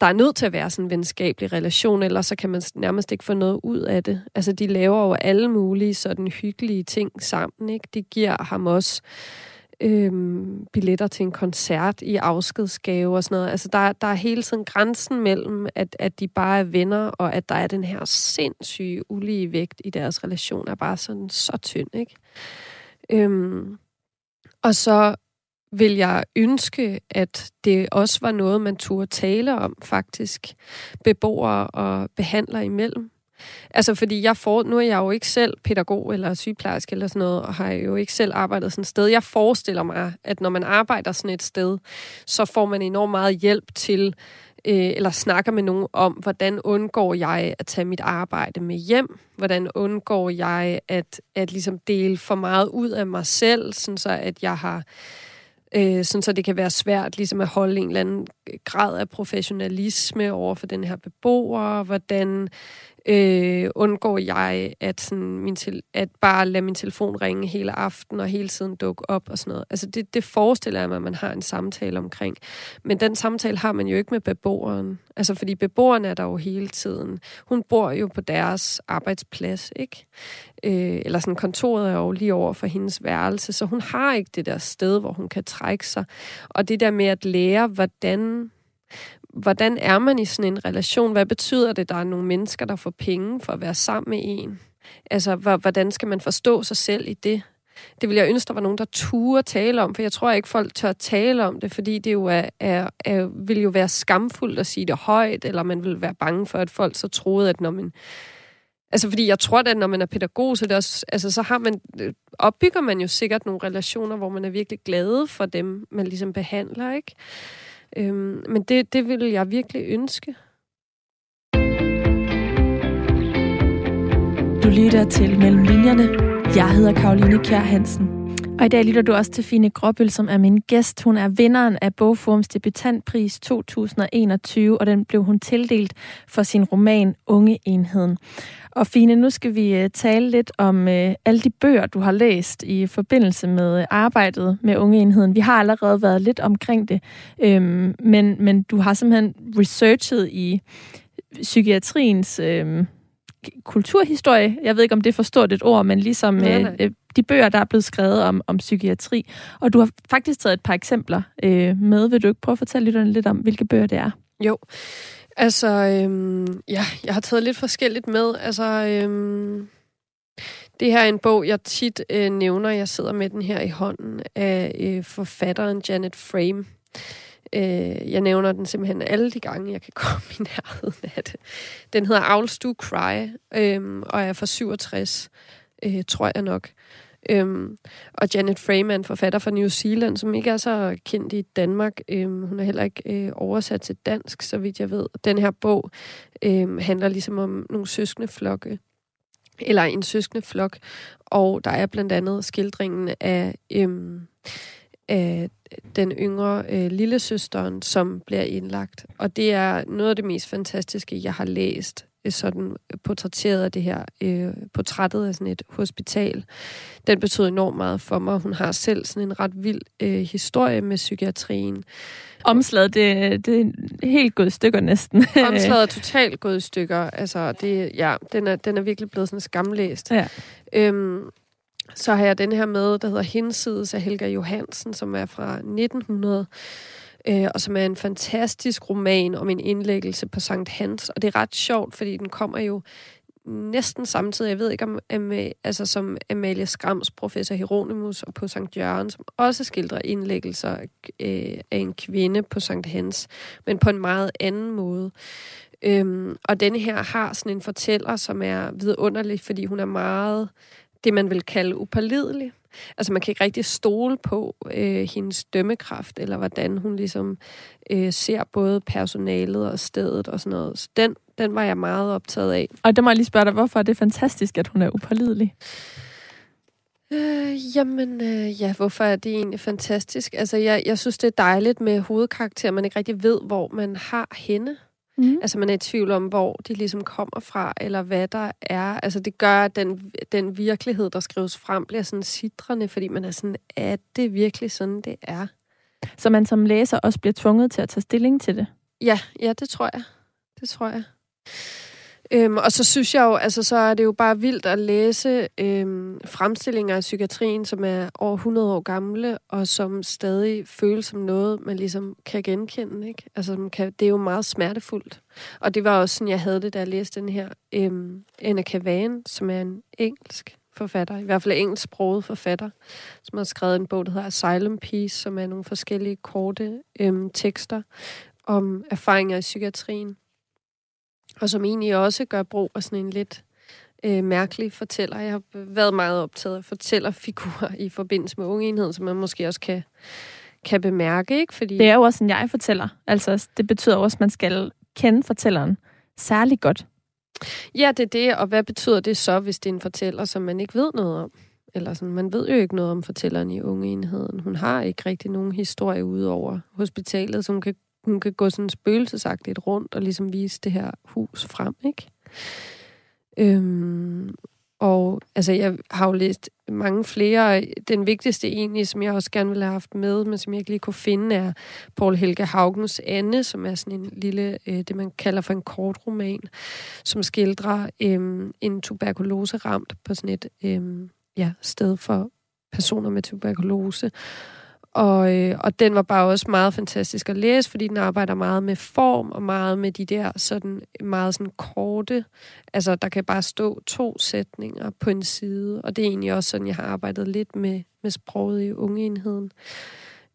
der er nødt til at være sådan en venskabelig relation, ellers så kan man nærmest ikke få noget ud af det. Altså, de laver jo alle mulige sådan hyggelige ting sammen, ikke? De giver ham også øhm, billetter til en koncert i afskedsgave og sådan noget. Altså, der, der er hele tiden grænsen mellem, at, at de bare er venner, og at der er den her sindssyge ulige vægt i deres relation, er bare sådan så tynd, ikke? Øhm, og så vil jeg ønske, at det også var noget, man turde tale om, faktisk. Beboere og behandler imellem. Altså, fordi jeg får, nu er jeg jo ikke selv pædagog eller sygeplejerske eller sådan noget, og har jo ikke selv arbejdet sådan et sted. Jeg forestiller mig, at når man arbejder sådan et sted, så får man enormt meget hjælp til, øh, eller snakker med nogen om, hvordan undgår jeg at tage mit arbejde med hjem? Hvordan undgår jeg at, at ligesom dele for meget ud af mig selv, sådan så at jeg har øh, sådan så det kan være svært ligesom at holde en eller anden grad af professionalisme over for den her beboer, hvordan øh, undgår jeg at, sådan, min til, at bare lade min telefon ringe hele aften og hele tiden dukke op og sådan noget. Altså det, det forestiller jeg mig, at man har en samtale omkring. Men den samtale har man jo ikke med beboeren. Altså fordi beboeren er der jo hele tiden. Hun bor jo på deres arbejdsplads, ikke? Øh, eller sådan kontoret er jo lige over for hendes værelse, så hun har ikke det der sted, hvor hun kan trække sig. Og det der med at lære, hvordan hvordan er man i sådan en relation? Hvad betyder det, at der er nogle mennesker, der får penge for at være sammen med en? Altså, hvordan skal man forstå sig selv i det? Det vil jeg ønske, der var nogen, der turde tale om, for jeg tror ikke, folk tør tale om det, fordi det jo er, er, er, vil jo være skamfuldt at sige det højt, eller man vil være bange for, at folk så troede, at når man... Altså, fordi jeg tror, at når man er pædagog, så, det også, altså, så har man, opbygger man jo sikkert nogle relationer, hvor man er virkelig glad for dem, man ligesom behandler, ikke? Øhm, men det, det vil jeg virkelig ønske. Du lytter til Mellem Linjerne. Jeg hedder Karoline Kjær Hansen. Og i dag lytter du også til Fine Gråbøl, som er min gæst. Hun er vinderen af Bogforums debutantpris 2021, og den blev hun tildelt for sin roman Unge Enheden. Og Fine, nu skal vi uh, tale lidt om uh, alle de bøger, du har læst i forbindelse med uh, arbejdet med Unge Enheden. Vi har allerede været lidt omkring det, øhm, men, men du har simpelthen researchet i psykiatriens øhm, kulturhistorie. Jeg ved ikke, om det er for stort et ord, men ligesom nej. Øh, de bøger, der er blevet skrevet om, om psykiatri. Og du har faktisk taget et par eksempler øh, med. Vil du ikke prøve at fortælle lytterne lidt om, hvilke bøger det er? Jo. Altså, øhm, ja, jeg har taget lidt forskelligt med. Altså, øhm, det her er en bog, jeg tit øh, nævner. Jeg sidder med den her i hånden af øh, forfatteren Janet Frame. Øh, jeg nævner den simpelthen alle de gange, jeg kan (laughs) komme i nærheden af det. Den hedder Owls Do Cry, øh, og er fra 67, øh, tror jeg nok. Øhm, og Janet Freeman, forfatter fra New Zealand, som ikke er så kendt i Danmark. Øhm, hun er heller ikke øh, oversat til dansk, så vidt jeg ved. Den her bog øhm, handler ligesom om nogle søskende flokke, eller en søskende flok, og der er blandt andet skildringen af, øhm, af den yngre øh, lillesøsteren, som bliver indlagt. Og det er noget af det mest fantastiske, jeg har læst sådan portrætteret af det her øh, portrættet af sådan et hospital. Den betød enormt meget for mig. Hun har selv sådan en ret vild øh, historie med psykiatrien. Omslaget, det, det er helt gået i stykker næsten. (laughs) Omslaget er (laughs) totalt gået i stykker. Altså, det, ja, den er, den er virkelig blevet sådan skamlæst. Ja. Øhm, så har jeg den her med, der hedder Hinsides af Helga Johansen, som er fra 1900 øh, og som er en fantastisk roman om en indlæggelse på Sankt Hans. Og det er ret sjovt, fordi den kommer jo næsten samtidig, jeg ved ikke om, øh, altså som Amalie Skrams, professor Hieronymus, og på Sankt Jørgen, som også skildrer indlæggelser øh, af en kvinde på Sankt Hans, men på en meget anden måde. Øhm, og denne her har sådan en fortæller, som er vidunderlig, fordi hun er meget det, man vil kalde upålidelig. Altså man kan ikke rigtig stole på øh, hendes dømmekraft, eller hvordan hun ligesom øh, ser både personalet og stedet og sådan noget. Så den, den var jeg meget optaget af. Og det må jeg lige spørge dig, hvorfor er det fantastisk, at hun er upålidelig? Øh, jamen, øh, ja, hvorfor er det egentlig fantastisk? Altså, jeg, jeg synes, det er dejligt med hovedkarakterer, man ikke rigtig ved, hvor man har hende. Mm. Altså man er i tvivl om, hvor de ligesom kommer fra, eller hvad der er. Altså det gør, at den, den virkelighed, der skrives frem, bliver sådan sidrende, fordi man er sådan, er det virkelig sådan, det er? Så man som læser også bliver tvunget til at tage stilling til det? Ja, ja, det tror jeg. Det tror jeg. Øhm, og så synes jeg jo, altså så er det jo bare vildt at læse øhm, fremstillinger af psykiatrien, som er over 100 år gamle, og som stadig føles som noget, man ligesom kan genkende. Ikke? Altså, kan, det er jo meget smertefuldt. Og det var også sådan, jeg havde det, da jeg læste den her øhm, Anna Kavan, som er en engelsk forfatter, i hvert fald engelsksproget forfatter, som har skrevet en bog, der hedder Asylum Peace, som er nogle forskellige korte øhm, tekster om erfaringer i psykiatrien og som egentlig også gør brug af sådan en lidt øh, mærkelig fortæller. Jeg har været meget optaget af fortællerfigurer i forbindelse med ungeenhed, som man måske også kan, kan bemærke. Ikke? Fordi... Det er jo også en jeg-fortæller. Altså, det betyder også, at man skal kende fortælleren særlig godt. Ja, det er det. Og hvad betyder det så, hvis det er en fortæller, som man ikke ved noget om? Eller sådan, man ved jo ikke noget om fortælleren i ungeenheden. Hun har ikke rigtig nogen historie ud over hospitalet, som kan hun kan gå sådan spøgelsesagtigt rundt og ligesom vise det her hus frem, ikke? Øhm, og altså, jeg har jo læst mange flere. Den vigtigste egentlig, som jeg også gerne ville have haft med, men som jeg ikke lige kunne finde, er Paul Helge Haugens Anne, som er sådan en lille, øh, det man kalder for en kort roman, som skildrer øh, en tuberkulose ramt på sådan et øh, ja, sted for personer med tuberkulose. Og, øh, og den var bare også meget fantastisk at læse, fordi den arbejder meget med form og meget med de der sådan meget sådan korte, altså der kan bare stå to sætninger på en side, og det er egentlig også sådan, jeg har arbejdet lidt med, med sproget i ungeenheden.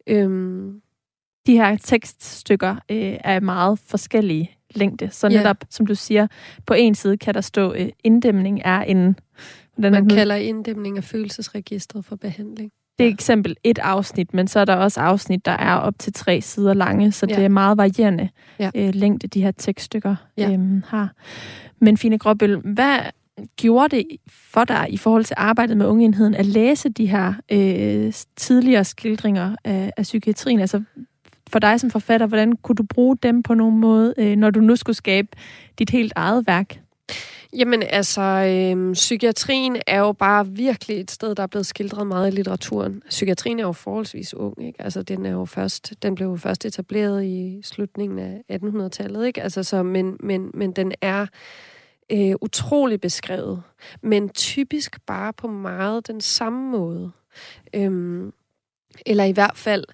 Øhm. De her tekststykker øh, er meget forskellige længde, så netop, som du siger, på en side kan der stå, øh, inddæmning er en... Hvordan Man kalder inddæmning af følelsesregistret for behandling. Det er eksempel et afsnit, men så er der også afsnit, der er op til tre sider lange, så ja. det er meget varierende ja. øh, længde, de her tekststykker ja. øhm, har. Men Fine Gråbøl, hvad gjorde det for dig i forhold til arbejdet med ungeenheden at læse de her øh, tidligere skildringer af, af psykiatrien? Altså for dig som forfatter, hvordan kunne du bruge dem på nogen måde, øh, når du nu skulle skabe dit helt eget værk? Jamen altså, øhm, psykiatrien er jo bare virkelig et sted, der er blevet skildret meget i litteraturen. Psykiatrien er jo forholdsvis ung, ikke? Altså, den er jo først, den blev jo først etableret i slutningen af 1800-tallet, ikke? Altså, så, men, men, men den er øh, utrolig beskrevet, men typisk bare på meget den samme måde. Øhm, eller i hvert fald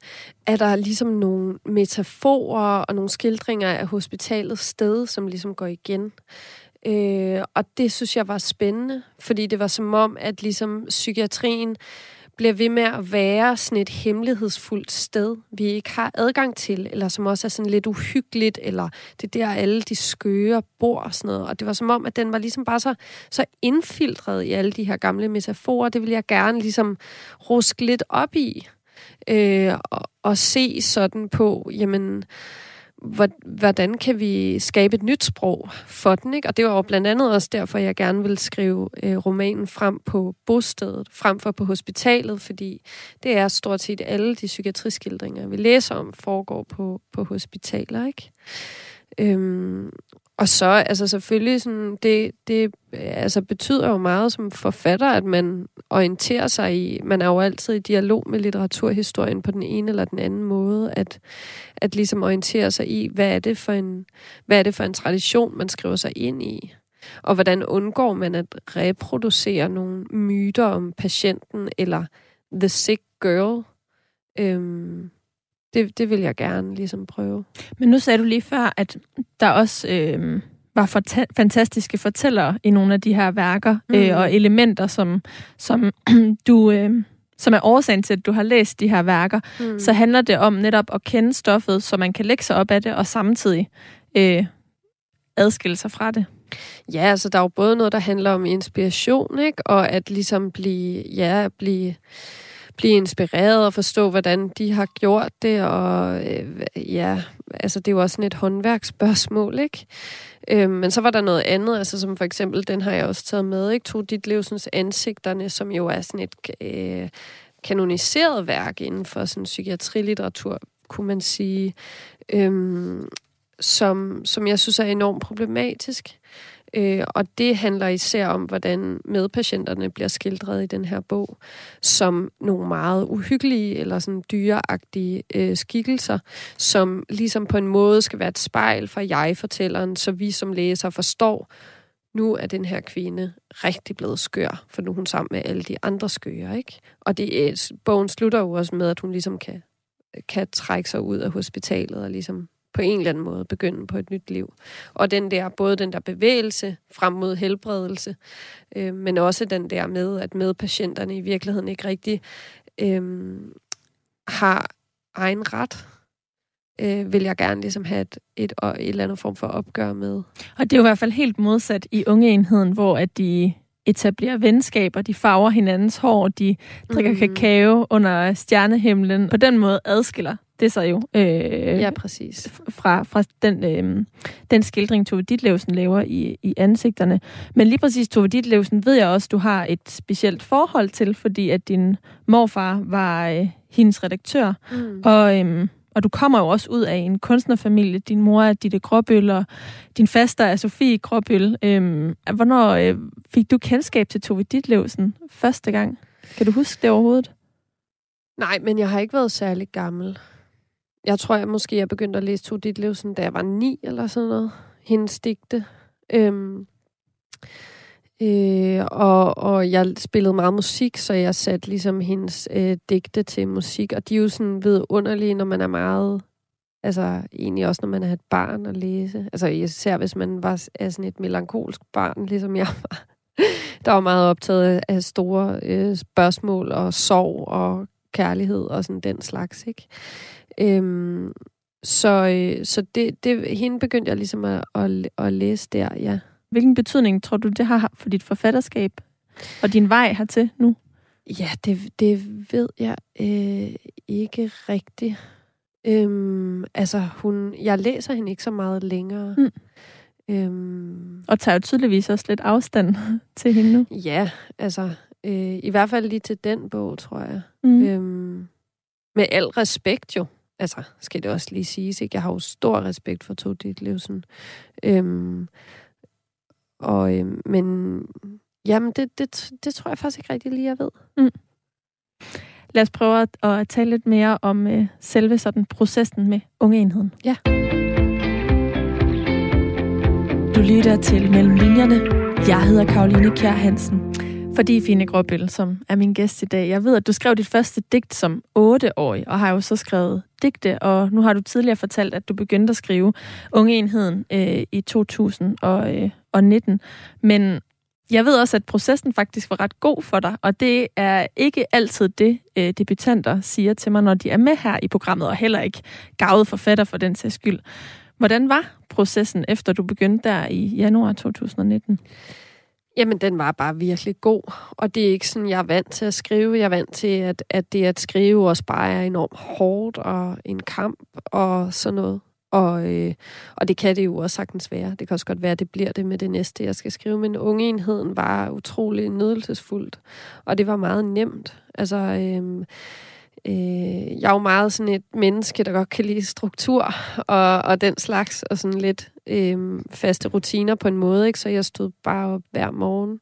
er der ligesom nogle metaforer og nogle skildringer af hospitalets sted, som ligesom går igen. Øh, og det synes jeg var spændende, fordi det var som om, at ligesom psykiatrien bliver ved med at være sådan et hemmelighedsfuldt sted, vi ikke har adgang til, eller som også er sådan lidt uhyggeligt, eller det der alle de skøre bor og sådan noget. Og det var som om, at den var ligesom bare så, så indfiltret i alle de her gamle metaforer. Det vil jeg gerne ligesom ruske lidt op i, øh, og, og se sådan på, jamen, øh, hvordan kan vi skabe et nyt sprog for den? Ikke? Og det var jo blandt andet også derfor, jeg gerne vil skrive øh, romanen frem på bostedet, frem for på hospitalet, fordi det er stort set alle de psykiatriskildringer, vi læser om, foregår på, på hospitaler. Ikke? Øhm, og så, altså selvfølgelig, sådan, det, det altså, betyder jo meget som forfatter, at man orienterer sig i, man er jo altid i dialog med litteraturhistorien på den ene eller den anden måde, at, at ligesom orientere sig i, hvad er, det for en, hvad er det for en tradition, man skriver sig ind i. Og hvordan undgår man at reproducere nogle myter om patienten eller the sick girl. Øhm, det, det vil jeg gerne ligesom prøve. Men nu sagde du lige før, at der også øh, var forta- fantastiske fortællere i nogle af de her værker, mm. øh, og elementer, som, som (clears throat) du... Øh, som er årsagen til, at du har læst de her værker, mm. så handler det om netop at kende stoffet, så man kan lægge sig op af det, og samtidig øh, adskille sig fra det. Ja, altså der er jo både noget, der handler om inspiration, ikke? og at ligesom blive, ja, blive blive inspireret og forstå, hvordan de har gjort det, og øh, ja, altså det er jo også sådan et håndværksspørgsmål, ikke? Øh, men så var der noget andet, altså som for eksempel, den har jeg også taget med, ikke? To dit livsens ansigterne, som jo er sådan et øh, kanoniseret værk inden for sådan psykiatrilitteratur, kunne man sige, øh, som, som jeg synes er enormt problematisk. Øh, og det handler især om, hvordan medpatienterne bliver skildret i den her bog, som nogle meget uhyggelige eller sådan dyreagtige øh, skikkelser, som ligesom på en måde skal være et spejl for jeg-fortælleren, så vi som læser forstår, nu er den her kvinde rigtig blevet skør, for nu er hun sammen med alle de andre skøre, ikke? Og det, øh, bogen slutter jo også med, at hun ligesom kan, kan trække sig ud af hospitalet og ligesom på en eller anden måde begynde på et nyt liv. Og den der, både den der bevægelse frem mod helbredelse, øh, men også den der med, at medpatienterne i virkeligheden ikke rigtig øh, har egen ret, øh, vil jeg gerne ligesom have et, et, et, et eller andet form for opgør med. Og det er jo i hvert fald helt modsat i ungeenheden, hvor at de etablerer venskaber, de farver hinandens hår, de drikker mm. kakao under stjernehimlen. På den måde adskiller det så jo øh, ja, præcis. fra, fra den, øh, den skildring, Tove Ditlevsen laver i, i ansigterne. Men lige præcis Tove Ditlevsen ved jeg også, du har et specielt forhold til, fordi at din morfar var øh, hendes redaktør. Mm. Og, øh, og du kommer jo også ud af en kunstnerfamilie. Din mor er Ditte Gråbøl, og din faster er Sofie Gråbøl. Øhm, hvornår øh, fik du kendskab til Tove Ditlevsen første gang? Kan du huske det overhovedet? Nej, men jeg har ikke været særlig gammel. Jeg tror, jeg måske jeg begyndte at læse Tove Ditlevsen, da jeg var ni eller sådan noget. Hendes digte. Øhm, øh, og, og jeg spillede meget musik, så jeg satte ligesom hendes øh, digte til musik. Og de er jo sådan vidunderlige, når man er meget... Altså egentlig også, når man er et barn at læse. Altså især hvis man var er sådan et melankolsk barn, ligesom jeg (laughs) var. Der var meget optaget af store øh, spørgsmål og sorg og kærlighed og sådan den slags, ikke? Øhm, så øh, så det, det, hende begyndte jeg ligesom at, at, at læse der, ja. Hvilken betydning tror du, det har for dit forfatterskab og din vej hertil nu? Ja, det, det ved jeg øh, ikke rigtigt. Øhm, altså, hun, jeg læser hende ikke så meget længere. Mm. Øhm, og tager jo tydeligvis også lidt afstand (laughs) til hende nu. Ja, altså, øh, i hvert fald lige til den bog, tror jeg. Mm. Øhm, med al respekt jo altså, skal det også lige siges, ikke? Jeg har jo stor respekt for Tove Ditlevsen. Øhm, og, øhm, men jamen, det, det, det tror jeg faktisk ikke rigtig lige, jeg ved. Mm. Lad os prøve at, at tale lidt mere om øh, selve sådan processen med ungeenheden. Ja. Du lytter til Mellem Linjerne. Jeg hedder Karoline Kjær Hansen. Fordi Fine Gråbøl, som er min gæst i dag. Jeg ved, at du skrev dit første digt som 8-årig, og har jo så skrevet digte, og nu har du tidligere fortalt, at du begyndte at skrive Ungeenheden øh, i 2019. Øh, men jeg ved også, at processen faktisk var ret god for dig, og det er ikke altid det, øh, debutanter siger til mig, når de er med her i programmet, og heller ikke gavet forfatter for den sags skyld. Hvordan var processen, efter du begyndte der i januar 2019? Jamen, den var bare virkelig god. Og det er ikke sådan, jeg er vant til at skrive. Jeg er vant til, at, at det at skrive også bare er enormt hårdt og en kamp og sådan noget. Og, øh, og det kan det jo også sagtens være. Det kan også godt være, at det bliver det med det næste, jeg skal skrive. Men ungeenheden var utrolig nydelsesfuldt. Og det var meget nemt. Altså, øh, Øh, jeg er jo meget sådan et menneske, der godt kan lide struktur og, og den slags, og sådan lidt øh, faste rutiner på en måde, ikke? Så jeg stod bare op hver morgen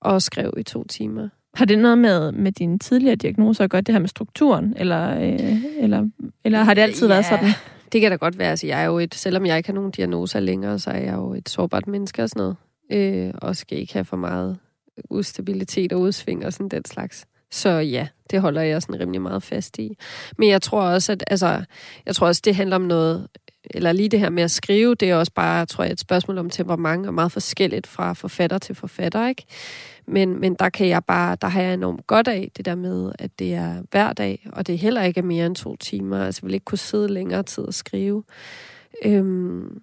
og skrev i to timer. Har det noget med, med dine tidligere diagnoser at gøre, det her med strukturen? Eller, øh, eller, eller har det altid ja, været sådan? Det kan da godt være. Altså, jeg er jo et, selvom jeg ikke har nogen diagnoser længere, så er jeg jo et sårbart menneske og sådan noget. Øh, og skal ikke have for meget ustabilitet og udsving og sådan den slags. Så ja, det holder jeg sådan rimelig meget fast i. Men jeg tror også, at altså, jeg tror også, det handler om noget, eller lige det her med at skrive, det er også bare, tror jeg, et spørgsmål om temperament, og meget forskelligt fra forfatter til forfatter, ikke? Men, men der kan jeg bare, der har jeg enormt godt af det der med, at det er hver dag, og det heller ikke er mere end to timer. Altså, jeg vil ikke kunne sidde længere tid og skrive. Øhm,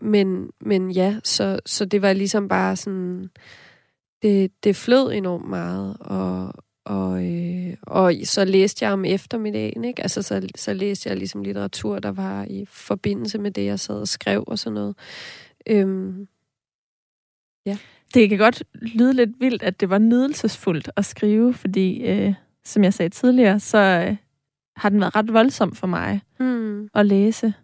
men, men ja, så, så det var ligesom bare sådan, det, det flød enormt meget, og, og, øh, og så læste jeg om eftermiddagen, ikke? Altså, så, så læste jeg ligesom litteratur, der var i forbindelse med det, jeg sad og skrev og sådan noget. Øhm, ja. Det kan godt lyde lidt vildt, at det var nydelsesfuldt at skrive, fordi, øh, som jeg sagde tidligere, så øh, har den været ret voldsom for mig hmm. at læse.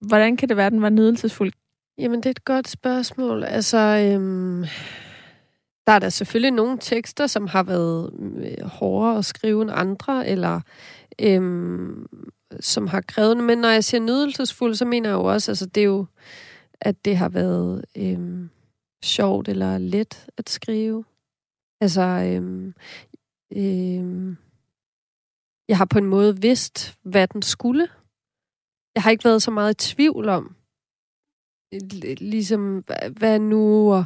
Hvordan kan det være, at den var nydelsesfuld? Jamen, det er et godt spørgsmål. Altså, øhm, der er der selvfølgelig nogle tekster, som har været øh, hårdere at skrive end andre, eller øhm, som har krævet Men når jeg siger nydelsesfuld, så mener jeg jo også, altså det er jo, at det har været øhm, sjovt eller let at skrive. Altså, øhm, øhm, jeg har på en måde vidst, hvad den skulle. Jeg har ikke været så meget i tvivl om, ligesom, hvad nu, og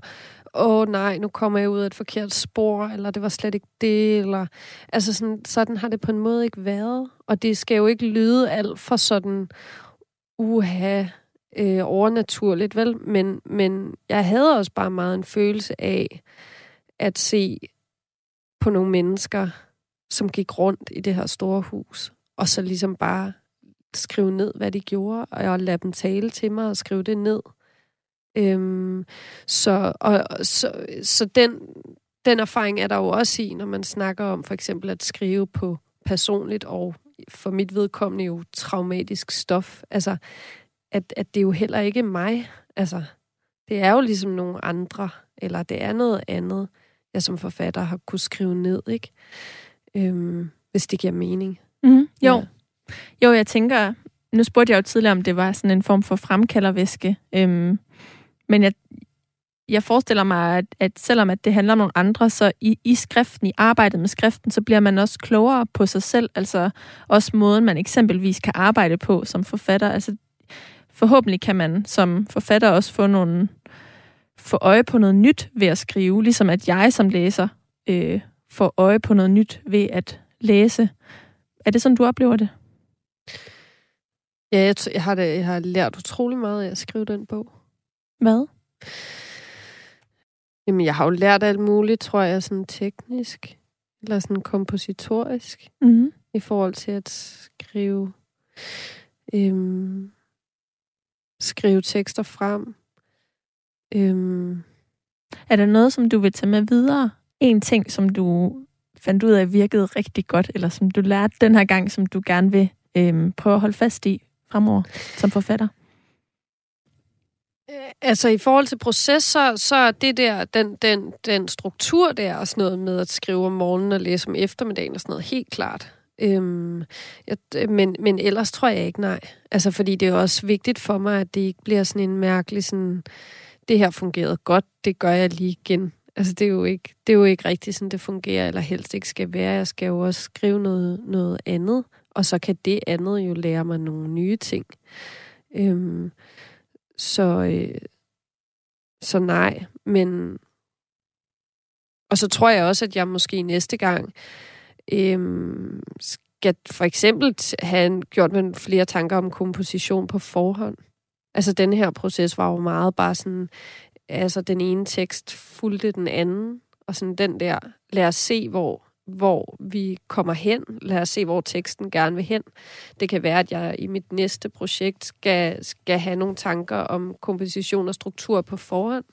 åh oh, nej, nu kommer jeg ud af et forkert spor, eller det var slet ikke det, eller... Altså sådan, sådan har det på en måde ikke været. Og det skal jo ikke lyde alt for sådan uha øh, overnaturligt, vel? Men, men jeg havde også bare meget en følelse af at se på nogle mennesker, som gik rundt i det her store hus, og så ligesom bare skrive ned, hvad de gjorde, og jeg lade dem tale til mig og skrive det ned. Øhm, så, og, så, så den, den erfaring er der jo også i, når man snakker om for eksempel at skrive på personligt og for mit vedkommende jo traumatisk stof. Altså, at, at det er jo heller ikke mig. Altså, det er jo ligesom nogle andre, eller det er noget andet, jeg som forfatter har kunne skrive ned, ikke? Øhm, hvis det giver mening. Mm, jo. Ja. Jo, jeg tænker, nu spurgte jeg jo tidligere, om det var sådan en form for fremkaldervæske. Øhm, men jeg, jeg forestiller mig, at, at selvom at det handler om nogle andre, så i, i skriften, i arbejdet med skriften, så bliver man også klogere på sig selv. Altså også måden, man eksempelvis kan arbejde på som forfatter. Altså forhåbentlig kan man som forfatter også få nogle få øje på noget nyt ved at skrive, ligesom at jeg som læser øh, får øje på noget nyt ved at læse. Er det sådan, du oplever det? Ja, jeg, jeg, har, det, jeg har lært utrolig meget af at skrive den bog. Hvad? Jamen, jeg har jo lært alt muligt, tror jeg, sådan teknisk. Eller sådan kompositorisk. Mm-hmm. I forhold til at skrive... Øhm, skrive tekster frem. Øhm. Er der noget, som du vil tage med videre? En ting, som du fandt ud af virkede rigtig godt, eller som du lærte den her gang, som du gerne vil øhm, prøve at holde fast i fremover som forfatter? Øh, altså i forhold til processer, så det der, den, den, den struktur der, og sådan noget med at skrive om morgenen og læse om eftermiddagen og sådan noget, helt klart. Øhm, jeg, øh, men, men ellers tror jeg ikke nej. Altså fordi det er også vigtigt for mig, at det ikke bliver sådan en mærkelig sådan, det her fungerede godt, det gør jeg lige igen. Altså det er jo ikke, det er jo ikke rigtigt sådan, det fungerer, eller helst ikke skal være. Jeg skal jo også skrive noget, noget andet, og så kan det andet jo lære mig nogle nye ting. Øhm, så, øh, så nej, men... Og så tror jeg også, at jeg måske næste gang Øhm, skal for eksempel have gjort med flere tanker om komposition på forhånd. Altså, den her proces var jo meget bare sådan, altså den ene tekst fulgte den anden, og sådan den der, lad os se, hvor hvor vi kommer hen. Lad os se, hvor teksten gerne vil hen. Det kan være, at jeg i mit næste projekt skal, skal have nogle tanker om komposition og struktur på forhånd.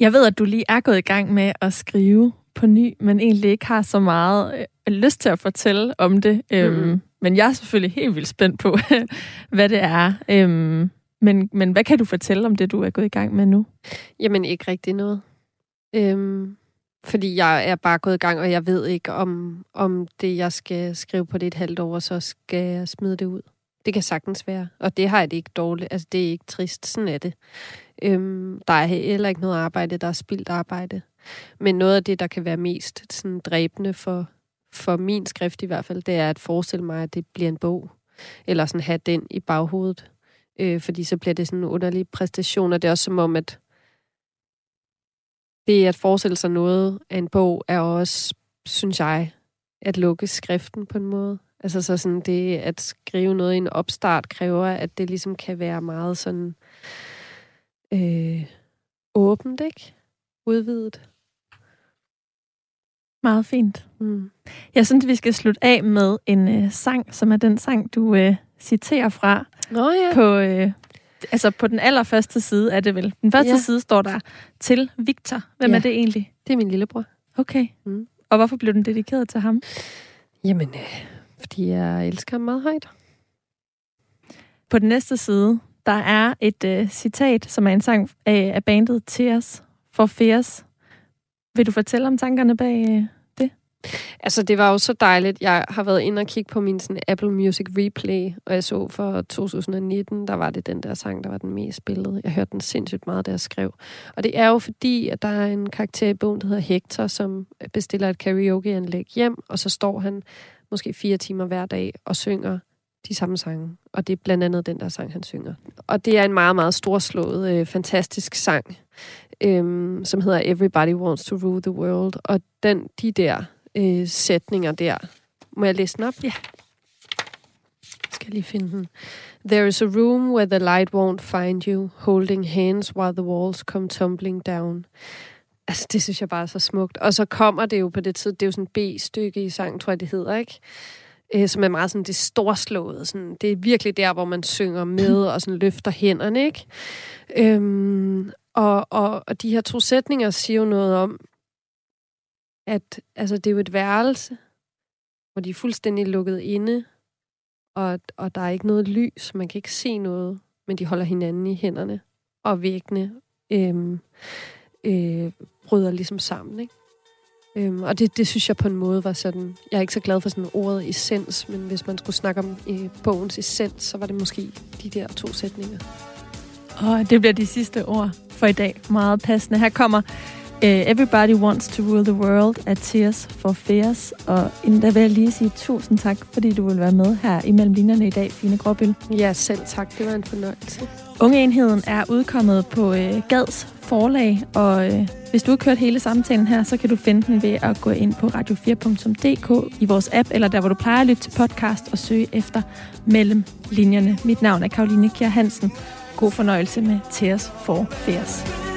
Jeg ved, at du lige er gået i gang med at skrive på ny, men egentlig ikke har så meget øh, lyst til at fortælle om det. Øhm, mm. Men jeg er selvfølgelig helt vildt spændt på, (laughs) hvad det er. Øhm, men, men hvad kan du fortælle om det, du er gået i gang med nu? Jamen, ikke rigtig noget. Øhm, fordi jeg er bare gået i gang, og jeg ved ikke, om, om det, jeg skal skrive på det et halvt år, så skal jeg smide det ud. Det kan sagtens være, og det har jeg det ikke dårligt. Altså, det er ikke trist. Sådan er det. Øhm, der er heller ikke noget arbejde, der er spildt arbejde. Men noget af det, der kan være mest sådan, dræbende for, for min skrift i hvert fald, det er at forestille mig, at det bliver en bog. Eller sådan have den i baghovedet. Øh, fordi så bliver det sådan en underlig præstation, og det er også som om, at det at forestille sig noget af en bog, er også, synes jeg, at lukke skriften på en måde. Altså så sådan det at skrive noget i en opstart kræver, at det ligesom kan være meget sådan øh, åbent, ikke? Udvidet. Meget fint. Mm. Jeg synes, vi skal slutte af med en øh, sang, som er den sang, du øh, citerer fra. Oh, ja. På, øh, altså på den allerførste side er det vel. Den første ja. side står der til Victor. Hvem ja. er det egentlig? Det er min lillebror. Okay. Mm. Og hvorfor blev den dedikeret til ham? Jamen, øh, fordi jeg elsker ham meget højt. På den næste side, der er et øh, citat, som er en sang af, af bandet Tears for Fears. Vil du fortælle om tankerne bag øh, det? Altså, det var jo så dejligt. Jeg har været inde og kigge på min sådan, Apple Music Replay, og jeg så for 2019, der var det den der sang, der var den mest spillede. Jeg hørte den sindssygt meget, da jeg skrev. Og det er jo fordi, at der er en karakter i bogen, der hedder Hector, som bestiller et karaokeanlæg hjem, og så står han måske fire timer hver dag og synger de samme sange. Og det er blandt andet den der sang, han synger. Og det er en meget, meget storslået, øh, fantastisk sang, øh, som hedder Everybody Wants to Rule the World. Og den, de der øh, sætninger der, må jeg læse den op? Ja. Skal lige finde den. There is a room where the light won't find you, holding hands while the walls come tumbling down. Altså, det synes jeg bare er så smukt. Og så kommer det jo på det tid, det er jo sådan B-stykke i sangen, tror jeg, det hedder, ikke? Øh, som er meget sådan det storslåede. Sådan, det er virkelig der, hvor man synger med og sådan løfter hænderne, ikke? Øhm, og, og, og de her to sætninger siger jo noget om, at altså, det er jo et værelse, hvor de er fuldstændig lukket inde, og, og der er ikke noget lys, man kan ikke se noget, men de holder hinanden i hænderne, og væggene øhm, øh, bryder ligesom sammen, ikke? Øhm, og det, det synes jeg på en måde var sådan... Jeg er ikke så glad for sådan ordet essens, men hvis man skulle snakke om øh, bogens essens, så var det måske de der to sætninger. Og det bliver de sidste ord for i dag. Meget passende. Her kommer uh, Everybody Wants to Rule the World af Tears for Fears. Og inden da vil jeg lige sige tusind tak, fordi du vil være med her imellem linjerne i dag, Fine Gråbøl. Ja, selv tak. Det var en fornøjelse. Ungeenheden er udkommet på øh, Gads forlag, og øh, hvis du har kørt hele samtalen her, så kan du finde den ved at gå ind på radio4.dk i vores app, eller der, hvor du plejer at lytte til podcast og søge efter mellem linjerne. Mit navn er Karoline Kjær Hansen. God fornøjelse med Tears for Fears.